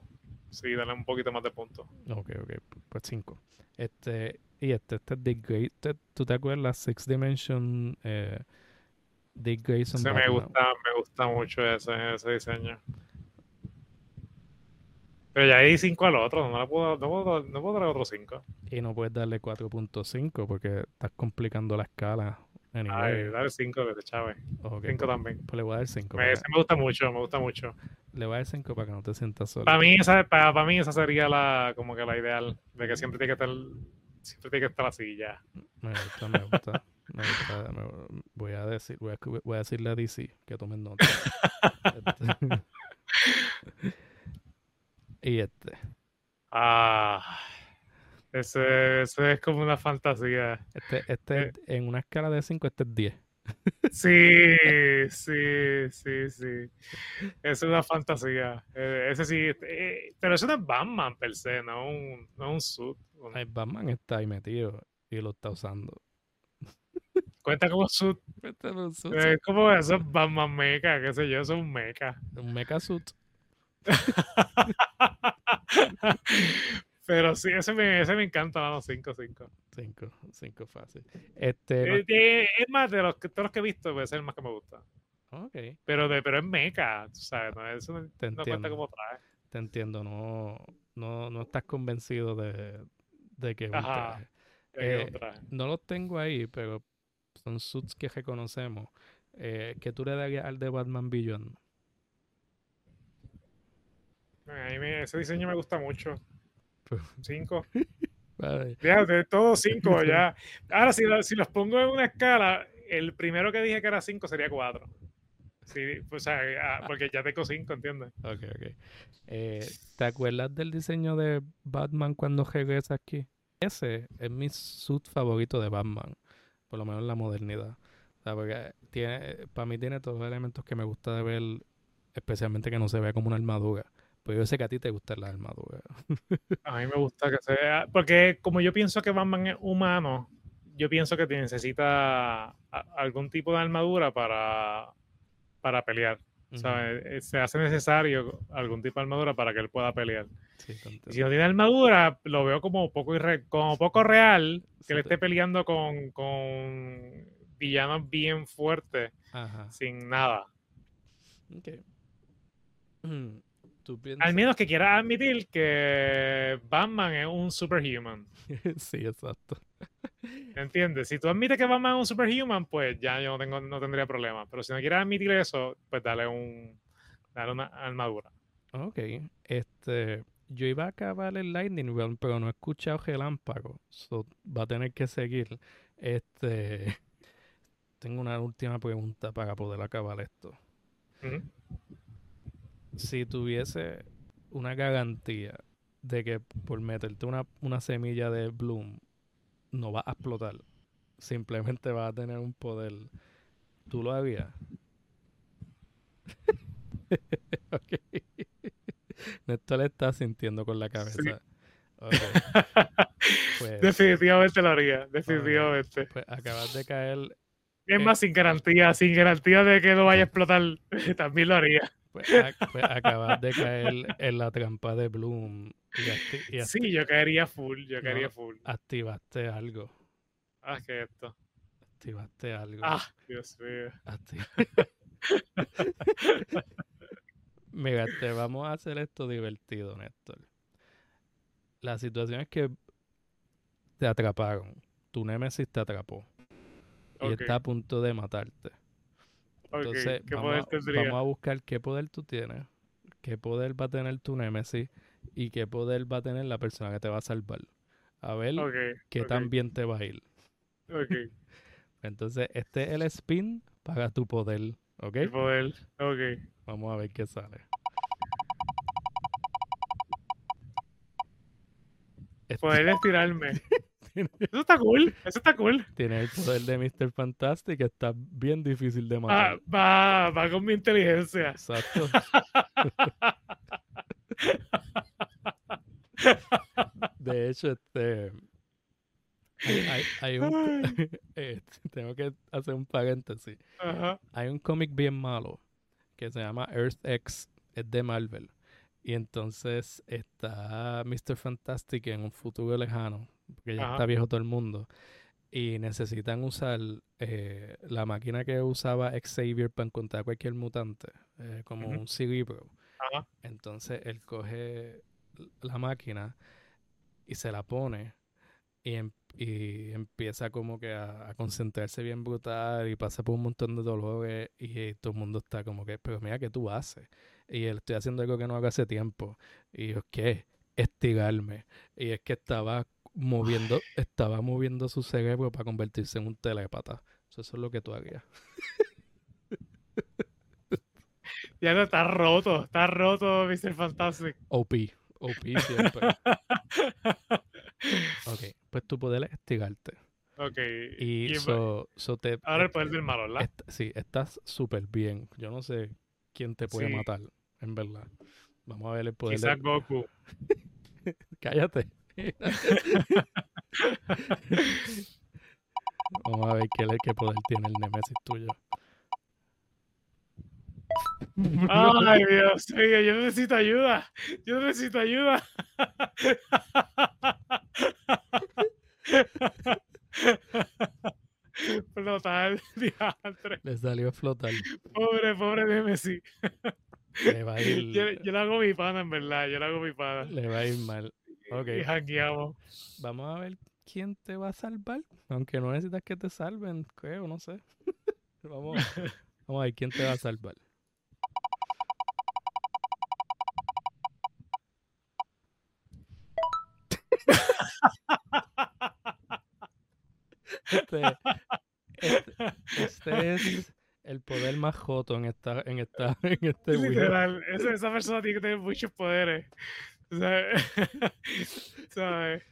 Speaker 2: sí, dale un poquito más de puntos.
Speaker 1: Ok, ok, pues cinco. Este, y este, este es Dick Grayson. ¿Tú te acuerdas? Six Dimension eh, Dick Grayson.
Speaker 2: Sí, me gusta, me gusta mucho ese, ese diseño. Pero ya hay 5 al otro, no, puedo, no, puedo, no puedo darle otro 5.
Speaker 1: Y no puedes darle 4.5 porque estás complicando la escala
Speaker 2: Ay, dale 5 de Chávez. 5 pues, también.
Speaker 1: Pues le voy a dar 5.
Speaker 2: Me, me, gusta mucho, me gusta mucho.
Speaker 1: Le voy a dar 5 para que no te sientas solo.
Speaker 2: Para mí, esa, para, para, mí esa sería la, como que la ideal, de que siempre tiene que estar, siempre tiene que estar así ya.
Speaker 1: Me gusta, me gusta. me gusta me, voy a decir, voy a, voy a decirle a DC que tomen nota. este. y este.
Speaker 2: Ah. Ese, es como una fantasía.
Speaker 1: Este, este eh, en una escala de 5, este es 10.
Speaker 2: Sí, sí, sí, sí. Es una fantasía. Eh, ese sí, eh, pero eso no es Batman per se, no un, no un suit.
Speaker 1: El Batman está ahí metido y lo está usando.
Speaker 2: Cuenta como suit. Cuenta como suit. Es como eso es Batman mecha, qué sé yo, eso es un mecha.
Speaker 1: Un mecha suit.
Speaker 2: Pero sí, ese me, ese me encanta, vamos, 5, 5.
Speaker 1: 5, 5 fácil. Este,
Speaker 2: eh, es más, de los, todos los que he visto, puede ser el más que me gusta. Ok. Pero, de, pero es mecha, ¿sabes? No, eso no, Te no cuenta como trae.
Speaker 1: Te entiendo, no, no, no estás convencido de, de que Ajá, eh, no los tengo ahí, pero son suits que reconocemos. Eh, ¿Qué tú le darías al de Batman Beyond?
Speaker 2: A mí ese diseño me gusta mucho. Cinco. Ya, de todos cinco ya. Ahora, si, si, los pongo en una escala, el primero que dije que era cinco sería cuatro. Sí, pues, ah, porque ya tengo cinco, ¿entiendes?
Speaker 1: Ok, ok. Eh, ¿Te acuerdas del diseño de Batman cuando regresa aquí? Ese es mi suit favorito de Batman, por lo menos en la modernidad. porque tiene, para mí tiene todos los elementos que me gusta de ver, especialmente que no se vea como una armadura. Pues yo sé que a ti te gusta la armadura.
Speaker 2: a mí me gusta que sea. Porque como yo pienso que Batman es humano, yo pienso que necesita algún tipo de armadura para, para pelear. Eh, se hace necesario algún tipo de armadura para que él pueda pelear. Si no tiene armadura, lo veo como poco, como poco real que le esté peleando con, con villanos bien fuertes sin nada. Al menos que quiera admitir que Batman es un superhuman.
Speaker 1: sí, exacto.
Speaker 2: ¿Entiendes? Si tú admites que Batman es un superhuman, pues ya yo no, tengo, no tendría problema. Pero si no quieres admitir eso, pues dale un dale una armadura.
Speaker 1: Ok. Este, yo iba a acabar el Lightning Realm, pero no he escuchado Gelámpago. So, va a tener que seguir. Este. Tengo una última pregunta para poder acabar esto. Si tuviese una garantía de que por meterte una, una semilla de Bloom no va a explotar, simplemente va a tener un poder, ¿tú lo harías? ok. Néstor le está sintiendo con la cabeza.
Speaker 2: Pues, definitivamente lo haría, definitivamente.
Speaker 1: pues acabas de caer.
Speaker 2: Es más, sin garantía, sin garantía de que no vaya a explotar, también lo haría.
Speaker 1: Pues, pues, acabas de caer en la trampa de Bloom.
Speaker 2: sí, yo caería full, yo caería full.
Speaker 1: Activaste algo.
Speaker 2: Ah, ¿qué esto?
Speaker 1: Activaste algo.
Speaker 2: Ah, Dios mío.
Speaker 1: Mira, te vamos a hacer esto divertido, Néstor. La situación es que te atraparon. Tu Nemesis te atrapó. Y está a punto de matarte. Entonces, vamos, a, buscar qué poder tú tienes, qué poder va a tener tu Nemesis y qué poder va a tener la persona que te va a salvar. A ver qué tan bien te va a ir. Entonces, este es el spin para tu poder. ¿Ok?
Speaker 2: poder, ok.
Speaker 1: Vamos a ver qué sale.
Speaker 2: Poder estirarme. Eso está cool, eso está cool.
Speaker 1: Tiene el poder de Mr. Fantastic, que está bien difícil de matar.
Speaker 2: va, va con mi inteligencia.
Speaker 1: Exacto. de hecho, este hay, un, eh, tengo que hacer un paréntesis. Hay un cómic bien malo que se llama Earth X, es de Marvel. Y entonces está Mr. Fantastic en un futuro lejano, porque ya está viejo todo el mundo. Y necesitan usar eh, la máquina que usaba Xavier para encontrar cualquier mutante, eh, como un cerebro. Entonces él coge la máquina y se la pone y, em, y empieza como que a, concentrarse bien brutal y pasa por un montón de dolores y, todo el mundo está como que, pero mira, ¿qué tú haces? Y él estoy haciendo algo que no hago hace tiempo. Y yo, ¿qué? Estirarme. Y es que estaba moviendo, estaba moviendo su cerebro para convertirse en un telépata. Eso, es lo que tú harías.
Speaker 2: ya no, está roto, está roto, Mr. Fantastic.
Speaker 1: OP, OP siempre. ok, pues tu poder es estirarte.
Speaker 2: Ok.
Speaker 1: Y, so, te,
Speaker 2: Ahora el poder del malo, ¿verdad?
Speaker 1: sí, estás súper bien. Yo no sé quién te puede matar, en verdad. Vamos a ver el poder.
Speaker 2: Quizás Goku.
Speaker 1: Cállate. Vamos a ver qué, qué poder tiene el Nemesis tuyo.
Speaker 2: Ay, Dios mío, yo necesito ayuda. Yo necesito ayuda. flotar, diantre.
Speaker 1: Le salió flotar.
Speaker 2: Pobre, pobre Nemesis. Le va a ir... yo, yo lo hago mi pana, en verdad. Yo lo hago mi pana.
Speaker 1: Le va a ir mal. Okay.
Speaker 2: Y hackeamos.
Speaker 1: Vamos a ver quién te va a salvar. Aunque no necesitas que te salven, creo, no sé. vamos, vamos a ver quién te va a salvar. Este, este, este, es el poder más joto en esta, en esta, en este
Speaker 2: Literal, esa, esa, persona tiene que tener muchos poderes. ¿Sabes?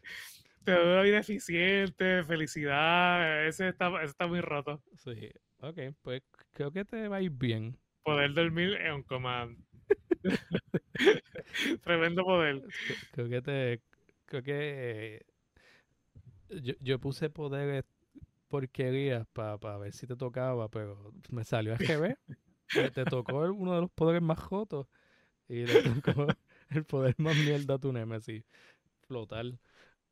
Speaker 2: Te da una vida eficiente, felicidad. Ese está, ese está muy roto.
Speaker 1: Sí, ok, pues creo que te va a ir bien.
Speaker 2: Poder dormir en un command. Tremendo poder.
Speaker 1: Creo que te. Creo que. yo, yo puse poderes porquerías para ver si te tocaba, pero me salió a GB. te tocó uno de los poderes más jotos. Y le tocó el poder más mierda tu Nemesis. Flotar.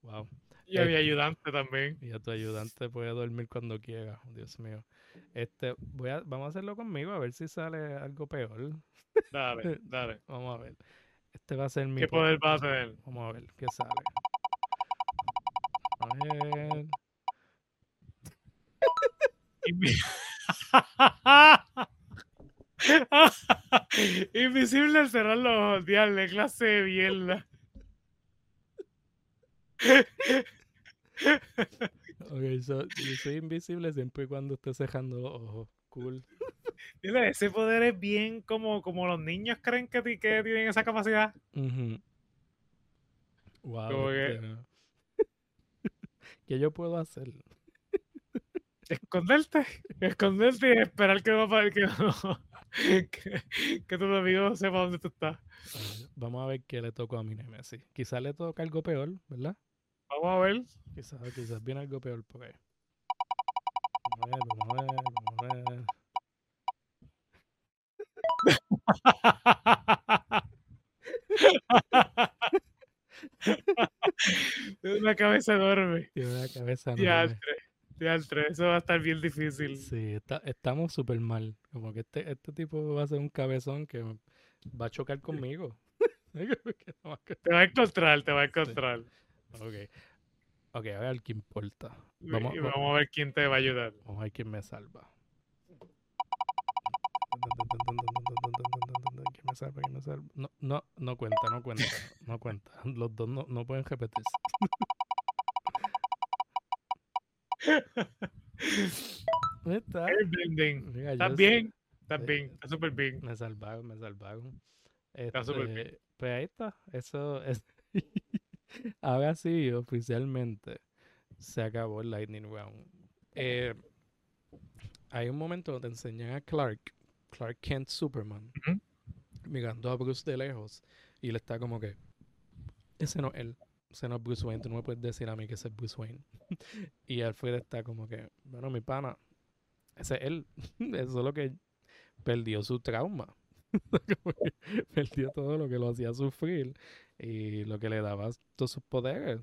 Speaker 1: Wow.
Speaker 2: Y a mi ayudante también.
Speaker 1: Y a tu ayudante puede dormir cuando quiera. Dios mío. Este, voy a, vamos a hacerlo conmigo a ver si sale algo peor.
Speaker 2: Dale, dale.
Speaker 1: vamos a ver. Este va a ser mi.
Speaker 2: ¿Qué poder va a tener?
Speaker 1: Vamos a ver qué sale. A ver.
Speaker 2: Invisible al cerrar los ojos, clase de mierda.
Speaker 1: ok, so, yo soy invisible siempre y cuando esté cejando los ojos. Cool.
Speaker 2: Ese poder es bien como, como los niños creen que, que tienen esa capacidad.
Speaker 1: Wow. Este, ¿Qué yo puedo hacer?
Speaker 2: Esconderte, esconderte y esperar que, no, que, que, que tu amigo sepa dónde tú estás.
Speaker 1: Vamos a ver qué le tocó a mi Nemesis. Quizás le toca algo peor, ¿verdad?
Speaker 2: Vamos a ver.
Speaker 1: Quizás, quizás viene algo peor por ahí. Vamos a ver, vamos a ver, vamos
Speaker 2: a ver. Tiene una cabeza enorme.
Speaker 1: Tiene una cabeza
Speaker 2: enorme. Teatro, eso va a estar bien difícil.
Speaker 1: Sí, estamos súper mal. Como que este, este tipo va a ser un cabezón que va a chocar conmigo.
Speaker 2: te va a encontrar, te va a encontrar.
Speaker 1: Ok. Ok, a ver qué importa.
Speaker 2: Vamos, y vamos a ver quién te va a ayudar.
Speaker 1: Vamos a ver quién me salva. ¿Quién me salva? ¿Quién me salva? No, no, no cuenta, no cuenta, no cuenta. Los dos no, no pueden repetirse.
Speaker 2: está? ¿Estás bien? ¿Estás bien? Está súper bien.
Speaker 1: Me salvaron, me salvaron. está súper bien. Este, pues ahí está. Eso es. Ahora sí, oficialmente se acabó el Lightning Round. Eh, hay un momento donde enseñan a Clark, Clark Kent Superman, mirando a Bruce de lejos y le está como que, ese no es él ese no es Bruce Wayne, tú no me puedes decir a mí que ese es Bruce Wayne. y Alfred está como que, bueno, mi pana, ese es él. Eso es lo que perdió su trauma. perdió todo lo que lo hacía sufrir y lo que le daba todos sus poderes.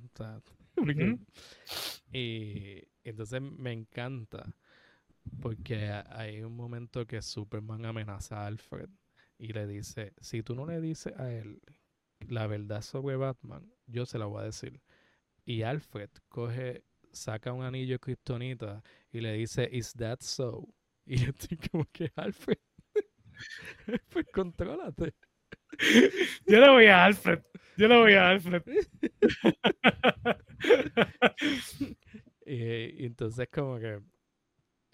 Speaker 1: y entonces me encanta porque hay un momento que Superman amenaza a Alfred y le dice, si tú no le dices a él la verdad sobre Batman, yo se la voy a decir. Y Alfred coge, saca un anillo de kriptonita y le dice, ¿Is that so? Y yo estoy como que, Alfred, pues contrólate.
Speaker 2: Yo le voy a Alfred. Yo le voy a Alfred.
Speaker 1: y, entonces como que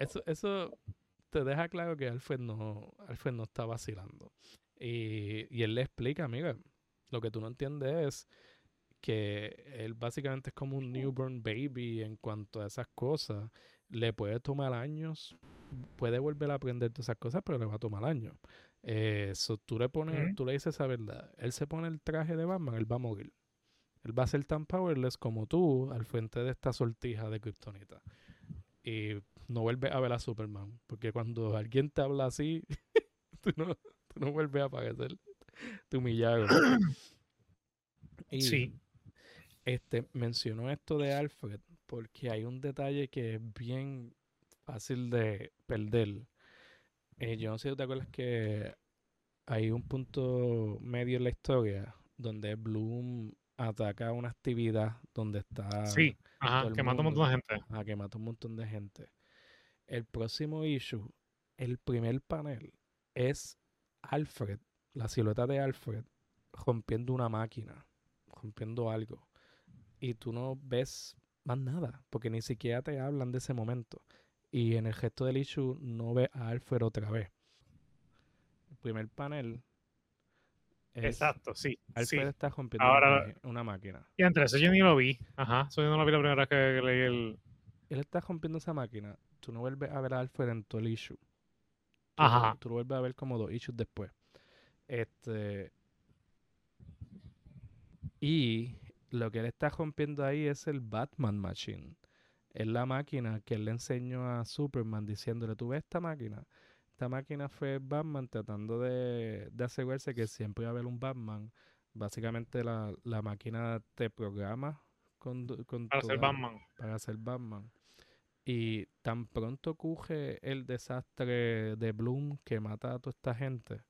Speaker 1: eso, eso te deja claro que Alfred no, Alfred no está vacilando. Y, y él le explica, amiga, lo que tú no entiendes es que él básicamente es como un newborn baby en cuanto a esas cosas. Le puede tomar años, puede volver a aprender todas esas cosas, pero le va a tomar años. Eso, tú le pones, tú le dices esa verdad. Él se pone el traje de Batman, él va a morir. Él va a ser tan powerless como tú al frente de esta sortija de Kryptonita. Y no vuelve a ver a Superman. Porque cuando alguien te habla así, tú no, tú no vuelves a aparecer tu milagro. Y sí. Este, mencionó esto de Alfred porque hay un detalle que es bien fácil de perder. Eh, yo no sé si te acuerdas que hay un punto medio en la historia donde Bloom ataca una actividad donde está.
Speaker 2: Sí, que mata un montón de gente.
Speaker 1: Ajá, que mata un montón de gente. El próximo issue, el primer panel, es Alfred, la silueta de Alfred, rompiendo una máquina, rompiendo algo y tú no ves más nada, porque ni siquiera te hablan de ese momento. Y en el gesto del issue no ve a Alfred otra vez. El primer panel.
Speaker 2: Exacto, sí.
Speaker 1: Alfred está rompiendo una, máquina.
Speaker 2: Y entre eso yo ni lo vi. Ajá, eso yo no lo vi la primera vez que leí el.
Speaker 1: Él está rompiendo esa máquina. Tú no vuelves a ver a Alfred en todo el issue.
Speaker 2: Ajá.
Speaker 1: Tú lo vuelves a ver como dos issues después. Este. Y lo que él está rompiendo ahí es el Batman Machine. Es la máquina que él le enseñó a Superman diciéndole, tú ves esta máquina. Esta máquina fue Batman tratando de, asegurarse que siempre iba a haber un Batman básicamente la, la máquina te programa con, con
Speaker 2: para ser Batman.
Speaker 1: Para ser Batman. Y tan pronto coge el desastre de Bloom que mata a toda esta gente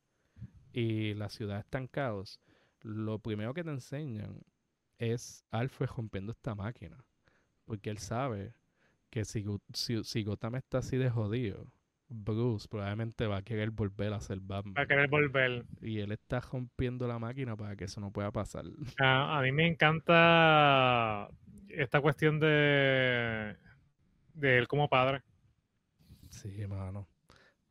Speaker 1: y la ciudad está en caos, lo primero que te enseñan es Alfred rompiendo esta máquina. Porque él sabe que si, si, Gotham está así de jodido, Bruce probablemente va a querer volver a ser Batman.
Speaker 2: Va a querer volver.
Speaker 1: Y él está rompiendo la máquina para que eso no pueda pasar.
Speaker 2: a mí me encanta esta cuestión de, de él como padre.
Speaker 1: Sí, hermano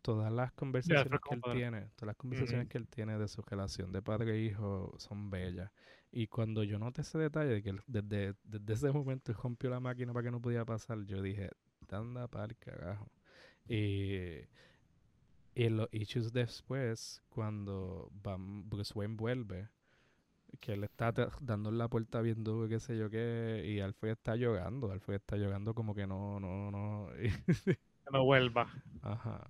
Speaker 1: todas las conversaciones que él tiene, todas las conversaciones que él tiene de su relación de padre e hijo son bellas. Y cuando yo noté ese detalle de que desde, desde ese momento él rompió la máquina para que no podía pasar, yo dije, anda para carajo. Y, y los issues después, cuando Bruce Wayne vuelve, que él está dando la puerta bien duro, qué sé yo qué, y Alfred está llorando, Alfred está llorando como que no, no, no.
Speaker 2: que no vuelva.
Speaker 1: Ajá.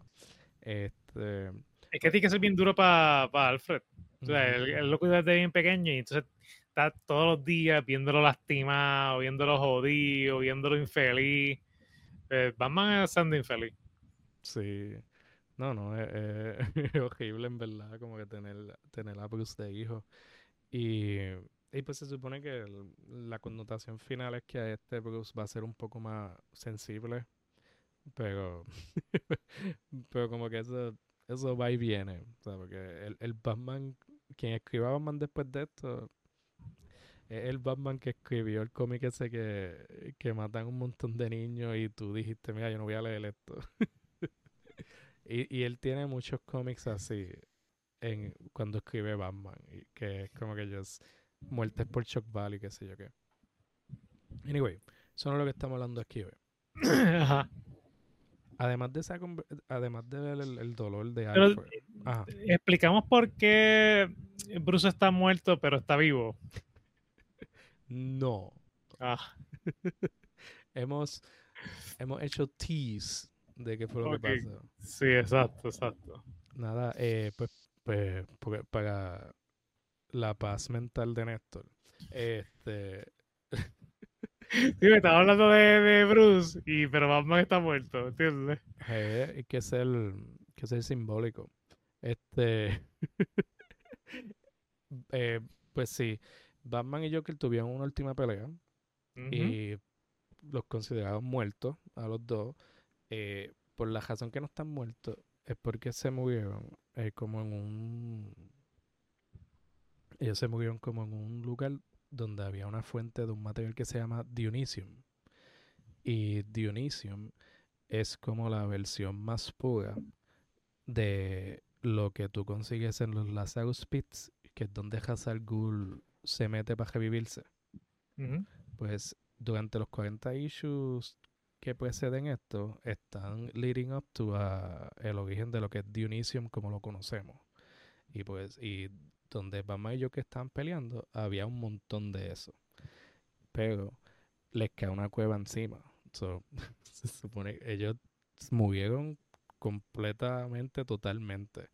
Speaker 1: Este,
Speaker 2: es que tiene que ser bien duro para Alfred. O sea, él, lo cuida desde bien pequeño y entonces está todos los días viéndolo lastimado, viéndolo jodido, viéndolo infeliz. Eh, Batman es siendo infeliz.
Speaker 1: Sí. No, no, es, horrible en verdad como que tener, tener a Bruce de hijo. Y, y pues se supone que la connotación final es que a este Bruce va a ser un poco más sensible pero, pero como que eso, eso va y viene. O sea, porque el, el Batman, quien escriba Batman después de esto, es el Batman que escribió el cómic ese que, que matan un montón de niños y tú dijiste, mira, yo no voy a leer esto. y, y él tiene muchos cómics así en cuando escribe Batman, y que es como que ellos muertes por Shock Valley, qué sé yo qué. Anyway, eso no es lo que estamos hablando aquí hoy. Ajá. Además de esa además de ver el, dolor de Alfred.
Speaker 2: Eh, explicamos por qué Bruce está muerto pero está vivo.
Speaker 1: no. Ah. hemos, hemos hecho tease de qué fue lo que pasó.
Speaker 2: Sí, exacto, exacto.
Speaker 1: Nada, eh, pues, pues para la paz mental de Néstor. Este,
Speaker 2: Sí, me estaba hablando de, Bruce, y, pero Batman está muerto, ¿entiendes?
Speaker 1: Eh, hay que ser, que ser simbólico. Este. Eh, pues sí, Batman y Joker tuvieron una última pelea y los consideraron muertos a los dos. Eh, por la razón que no están muertos es porque se murieron como en un. Ellos se murieron como en un lugar donde había una fuente de un material que se llama Dionysium. Y Dionysium es como la versión más pura de lo que tú consigues en los Lazarus Pits, que es donde Hazal Ghul se mete para revivirse. Pues durante los 40 issues que preceden esto, están leading up to el origen de lo que es Dionysium como lo conocemos. Y pues, y donde Batman y yo que estaban peleando, había un montón de eso. Pero les cae una cueva encima. se supone ellos murieron completamente, totalmente.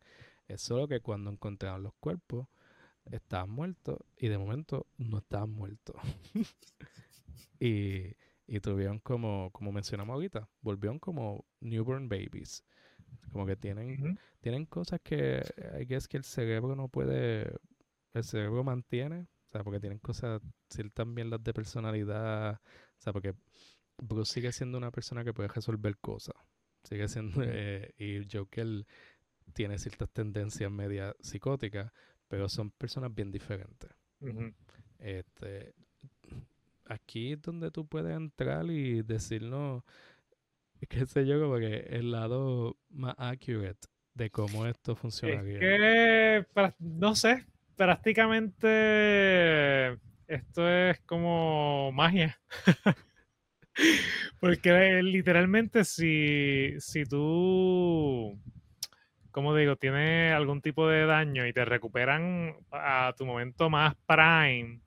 Speaker 1: Es solo que cuando encontraron los cuerpos, estaban muertos y de momento no estaban muertos. y, y tuvieron como, como mencionamos ahorita, volvieron como newborn babies. Como que tienen, tienen cosas que hay que es que el cerebro no puede, el cerebro mantiene, o sea, porque tienen cosas, también las de personalidad, o sea, porque Bruce sigue siendo una persona que puede resolver cosas, sigue siendo, eh, y Joker tiene ciertas tendencias media psicóticas, pero son personas bien diferentes. Este, aquí es donde tú puedes entrar y decirnos qué sé yo, como que el lado más accurate de cómo esto funciona.
Speaker 2: Es que, no sé, prácticamente esto es como magia. Porque literalmente si, si tú, como digo, tienes algún tipo de daño y te recuperan a tu momento más prime,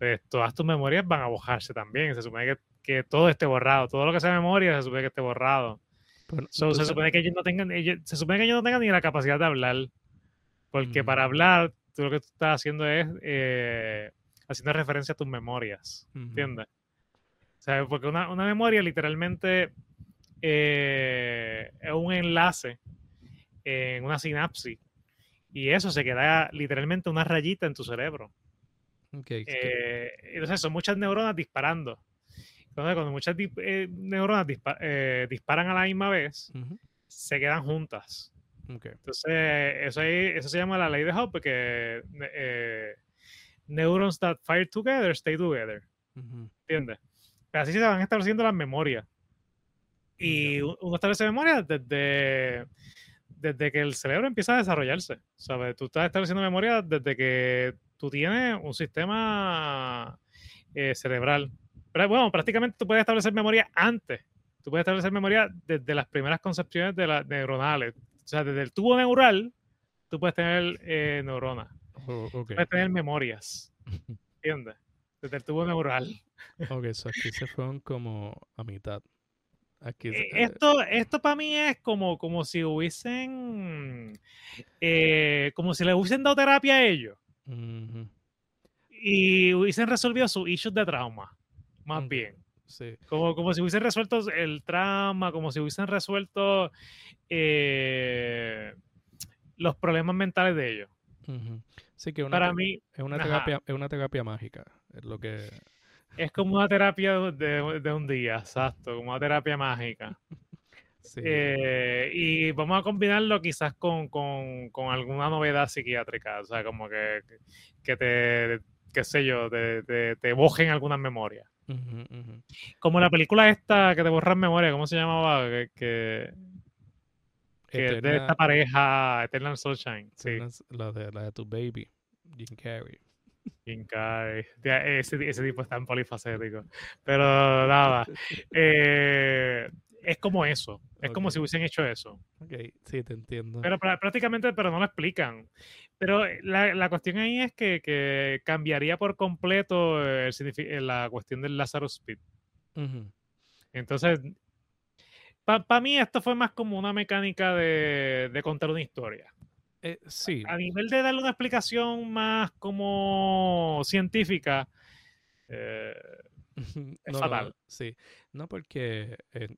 Speaker 2: pues todas tus memorias van a bojarse también. Se supone que que todo esté borrado. Todo lo que sea memoria se supone que esté borrado. se supone que ellos no tengan, se supone que ellos no tengan ni la capacidad de hablar. Porque para hablar tú lo que tú estás haciendo es eh, haciendo referencia a tus memorias, ¿entiendes? O sea, porque una, una memoria literalmente eh, es un enlace en una sinapsis y eso se queda literalmente una rayita en tu cerebro. Eh, entonces son muchas neuronas disparando. Entonces, cuando muchas eh, neuronas disparan a la misma vez, se quedan juntas. Entonces, eso, eso se llama la ley de Hubble, porque neurons that fire together stay together. ¿Entiendes? Pero así se van estableciendo las memorias. Y uno establece memoria desde, desde que el cerebro empieza a desarrollarse. ¿Sabes? Tú estás estableciendo memoria desde que tú tienes un sistema eh, cerebral. Pero bueno, prácticamente tú puedes establecer memoria antes. Tú puedes establecer memoria desde las primeras concepciones de las neuronales. O sea, desde el tubo neural, tú puedes tener eh, neuronas. Oh, puedes tener memorias. ¿Entiendes? Desde el tubo neural.
Speaker 1: Ok, eso aquí se fueron como a mitad.
Speaker 2: Aquí, eh, esto, esto para mí es como, como si hubiesen, eh, como si le hubiesen dado terapia a ellos y hubiesen resolvido sus issues de trauma, más bien. Sí. Como, como si hubiesen resuelto el trauma, como si hubiesen resuelto eh, los problemas mentales de ellos.
Speaker 1: Sí, que para mí es una, terapia, es una terapia mágica, es lo que
Speaker 2: es como una terapia de, de, un día, exacto, como una terapia mágica. Eh, y vamos a combinarlo quizás con, con, con, alguna novedad psiquiátrica, o sea, como que, que te, qué sé yo, te, te, te bojen algunas memorias. Como la película esta que te borra memoria, ¿cómo se llamaba? Que, que, de esta pareja, Eternal Sunshine. Sí.
Speaker 1: La de, la de tu baby, Jim Carrey.
Speaker 2: Ese, ese tipo es tan polifacético. Pero nada. Eh, es como eso. Es como si hubiesen hecho eso.
Speaker 1: Ok, sí, te entiendo.
Speaker 2: Pero prácticamente, pero no lo explican. Pero la, la cuestión ahí es que, que cambiaría por completo el, la cuestión del Lazarus Speed. Entonces, para mí esto fue más como una mecánica de, de contar una historia.
Speaker 1: Eh, sí.
Speaker 2: A nivel de darle una explicación más como científica, eh, es fatal.
Speaker 1: sí, no porque, eh,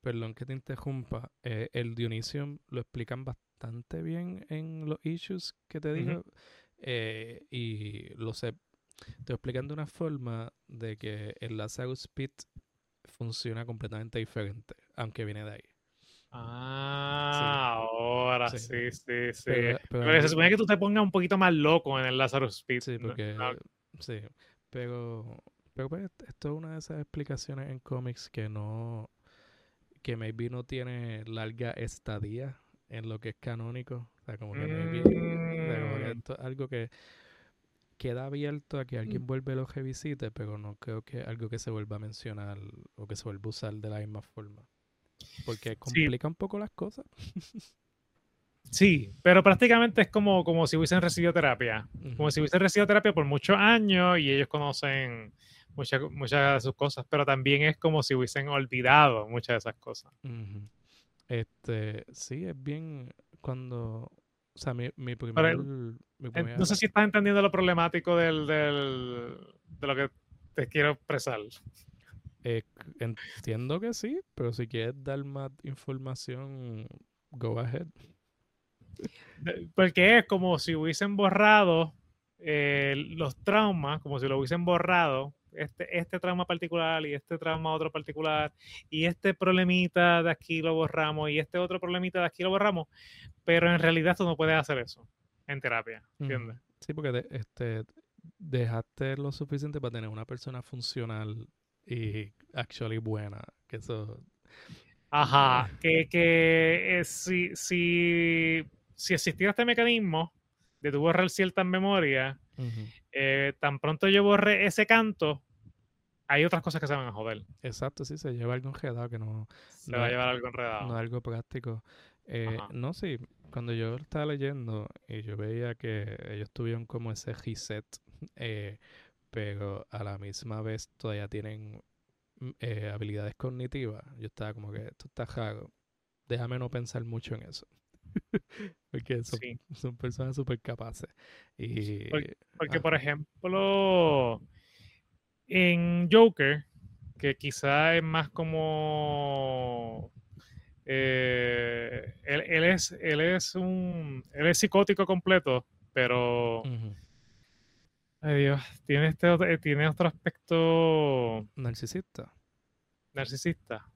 Speaker 1: perdón que te interrumpa, el Dionisio lo explican bastante bien en los issues que te digo y lo sé, te explican de una forma de que el Lazarus Pit funciona completamente diferente, aunque viene de ahí.
Speaker 2: Ah, ahora sí, sí, sí. Pero, se supone que tú te pongas un poquito más loco en el Lazarus Speed.
Speaker 1: Sí, porque. Sí, pero. Pero pues, esto es una de esas explicaciones en cómics que no. Que maybe no tiene larga estadía en lo que es canónico. O sea, como que maybe. Mm. esto es algo que queda abierto a que alguien mm. vuelva lo revisite, pero no creo que algo que se vuelva a mencionar o que se vuelva a usar de la misma forma. Porque complica un poco las cosas.
Speaker 2: Sí, pero prácticamente es como, como si hubiesen recibido terapia. Como si hubiesen recibido terapia por muchos años y ellos conocen muchas, muchas de sus cosas, pero también es como si hubiesen olvidado muchas de esas cosas.
Speaker 1: Este, sí, es bien cuando. O sea, mi, mi, primer,
Speaker 2: No sé si estás entendiendo lo problemático del, del, de lo que te quiero expresar.
Speaker 1: Eh, entiendo que sí, pero si quieres dar más información, go ahead.
Speaker 2: Porque es como si hubiesen borrado eh, los traumas, como si lo hubiesen borrado, este, este trauma particular y este trauma otro particular, y este problemita de aquí lo borramos y este otro problemita de aquí lo borramos, pero en realidad tú no puedes hacer eso en terapia, ¿entiendes?
Speaker 1: Sí, porque este, dejaste lo suficiente para tener una persona funcional y actually buena. Que eso.
Speaker 2: Ajá. Que, que eh, si, si, si existiera este mecanismo de tu borrar ciertas memorias, eh, tan pronto yo borre ese canto, hay otras cosas que se van a joder.
Speaker 1: Exacto, sí, se lleva algo enredado que no.
Speaker 2: Se va a llevar algo enredado.
Speaker 1: No algo práctico. Eh, no, sí, cuando yo estaba leyendo y yo veía que ellos tuvieron como ese reset, eh, pero a la misma vez todavía tienen mm, eh, habilidades cognitivas. Yo estaba como que esto está raro. Déjame no pensar mucho en eso. porque son, personas súper capaces. Y,
Speaker 2: porque, por ejemplo, en Joker, que quizá es más como eh, él, es él es un él es psicótico completo pero ay Dios tiene este tiene otro aspecto
Speaker 1: narcisista.
Speaker 2: Narcisista.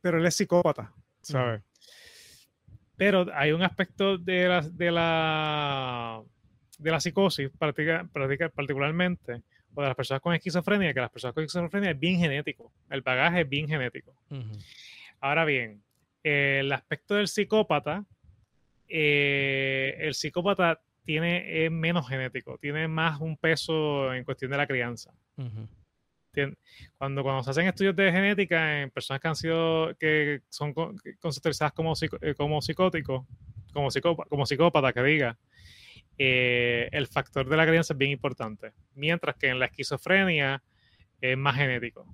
Speaker 2: Pero él es psicópata ¿sabes? Pero hay un aspecto de la de la de la psicosis particularmente o de las personas con esquizofrenia, que las personas con esquizofrenia es bien genético, el bagaje es bien genético. Ahora bien, el aspecto del psicópata, eh, el psicópata tiene es menos genético, tiene más un peso en cuestión de la crianza. Cuando, cuando se hacen estudios de genética en personas que han sido, que son conceptualizadas como, eh, como psicóticos, como, como psicópata, que diga, eh, el factor de la crianza es bien importante. Mientras que en la esquizofrenia es más genético.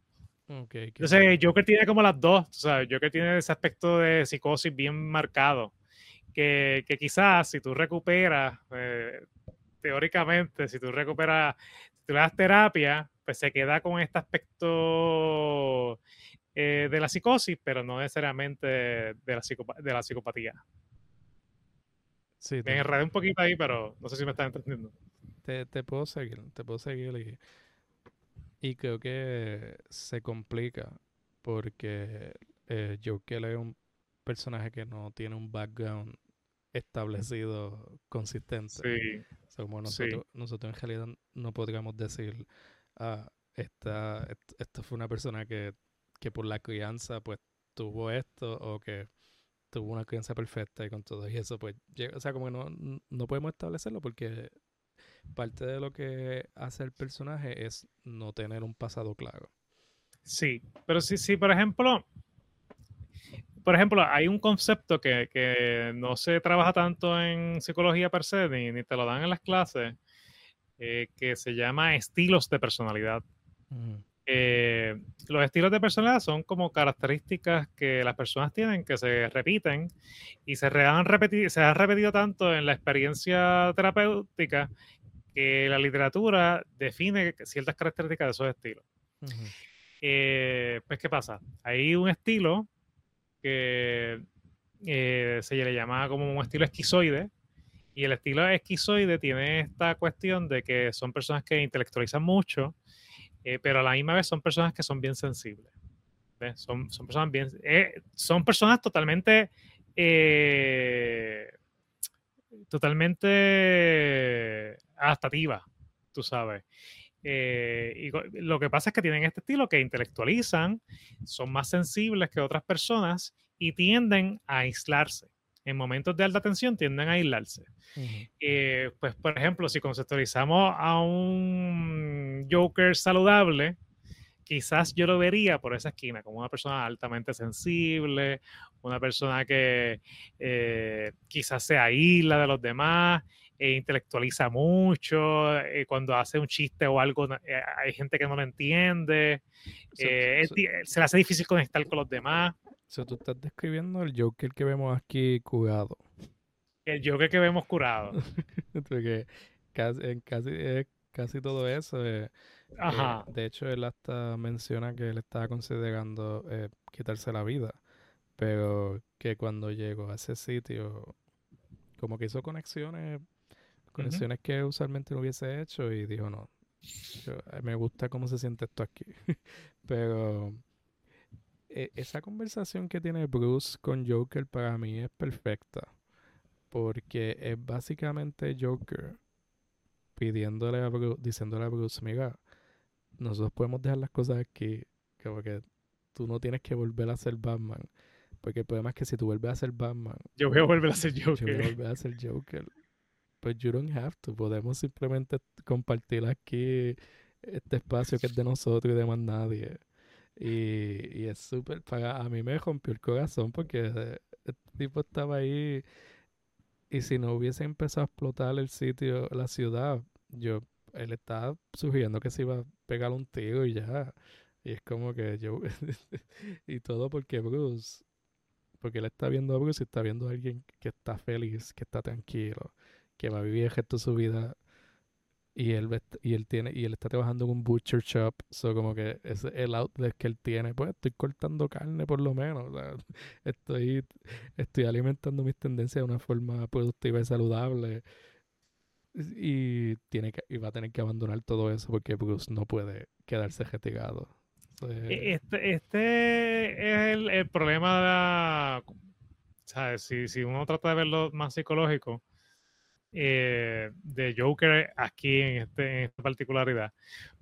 Speaker 2: Entonces, Joker tiene como las dos. Sea, Joker tiene ese aspecto de psicosis bien marcado. Que, quizás si tú recuperas, eh, teóricamente, si tú recuperas, si tú le das terapia, pues se queda con este aspecto eh, de la psicosis, pero no necesariamente de la, de la psicopatía me enredé un poquito ahí, pero no sé si me estás entendiendo.
Speaker 1: Te, te puedo seguir, te puedo seguir y, creo que se complica porque eh, Joker es un personaje que no tiene un background establecido consistente. Sí. como nosotros, nosotros en realidad no podríamos decir, ah, esta, esto fue una persona que, que por la crianza pues tuvo esto o que tuvo una crianza perfecta y con todo y eso, pues, o sea, como que no, no podemos establecerlo porque parte de lo que hace el personaje es no tener un pasado claro.
Speaker 2: Sí, pero sí, sí, por ejemplo, por ejemplo, hay un concepto que, que no se trabaja tanto en psicología per se, ni, ni te lo dan en las clases, eh, que se llama estilos de personalidad. Eh, los estilos de personalidad son como características que las personas tienen que se repiten y se han repetido, se han repetido tanto en la experiencia terapéutica que la literatura define ciertas características de esos estilos. Eh, pues, ¿qué pasa? Hay un estilo que eh, se le llama como un estilo esquizoide, y el estilo esquizoide tiene esta cuestión de que son personas que intelectualizan mucho, eh, pero a la misma vez son personas que son bien sensibles. Son, son, personas bien, eh, son personas totalmente, eh, totalmente adaptativas, tú sabes. y lo que pasa es que tienen este estilo que intelectualizan, son más sensibles que otras personas y tienden a aislarse en momentos de alta tensión tienden a aislarse. Eh, pues, por ejemplo, si conceptualizamos a un Joker saludable, quizás yo lo vería por esa esquina, como una persona altamente sensible, una persona que eh, quizás se aísla de los demás, e intelectualiza mucho, eh, cuando hace un chiste o algo, hay gente que no lo entiende, se le hace difícil conectar con los demás.
Speaker 1: O sea, tú estás describiendo el Joker que vemos aquí curado.
Speaker 2: El Joker que vemos curado.
Speaker 1: Porque casi, en casi, casi todo eso. Eh, Ajá. Eh, de hecho, él hasta menciona que él estaba considerando eh, quitarse la vida. Pero que cuando llegó a ese sitio, como que hizo conexiones, conexiones que usualmente no hubiese hecho y dijo, no, me gusta cómo se siente esto aquí. pero esa conversación que tiene Bruce con Joker para mí es perfecta. Porque es básicamente Joker pidiéndole a Bruce, diciéndole a Bruce, mira, nosotros podemos dejar las cosas aquí, como que tú no tienes que volver a ser Batman. Porque el problema es que si tú vuelves a ser Batman,
Speaker 2: yo voy a volver a ser Joker.
Speaker 1: Yo voy a volver a ser Joker. Pues you don't have to. Podemos simplemente compartir aquí este espacio que es de nosotros y de más nadie. Y, y es súper, para a mí me rompió el corazón porque el tipo estaba ahí y si no hubiese empezado a explotar el sitio, la ciudad, yo, él estaba sugiriendo que se iba a pegar un tiro y ya. Y es como que yo, y todo porque Bruce porque él está viendo a Bruce y está viendo a alguien que está feliz, que está tranquilo, que va a vivir el resto de su vida y él y él tiene y él está trabajando en un butcher shop so como que es el outlet que él tiene. Pues estoy cortando carne por lo menos estoy estoy alimentando mis tendencias de una forma productiva y saludable. Y tiene que y va a tener que abandonar todo eso porque Bruce no puede quedarse retirado.
Speaker 2: E, este, este es el, problema de. Si, si uno trata de verlo más psicológico eh, de Joker aquí en, este, en esta particularidad,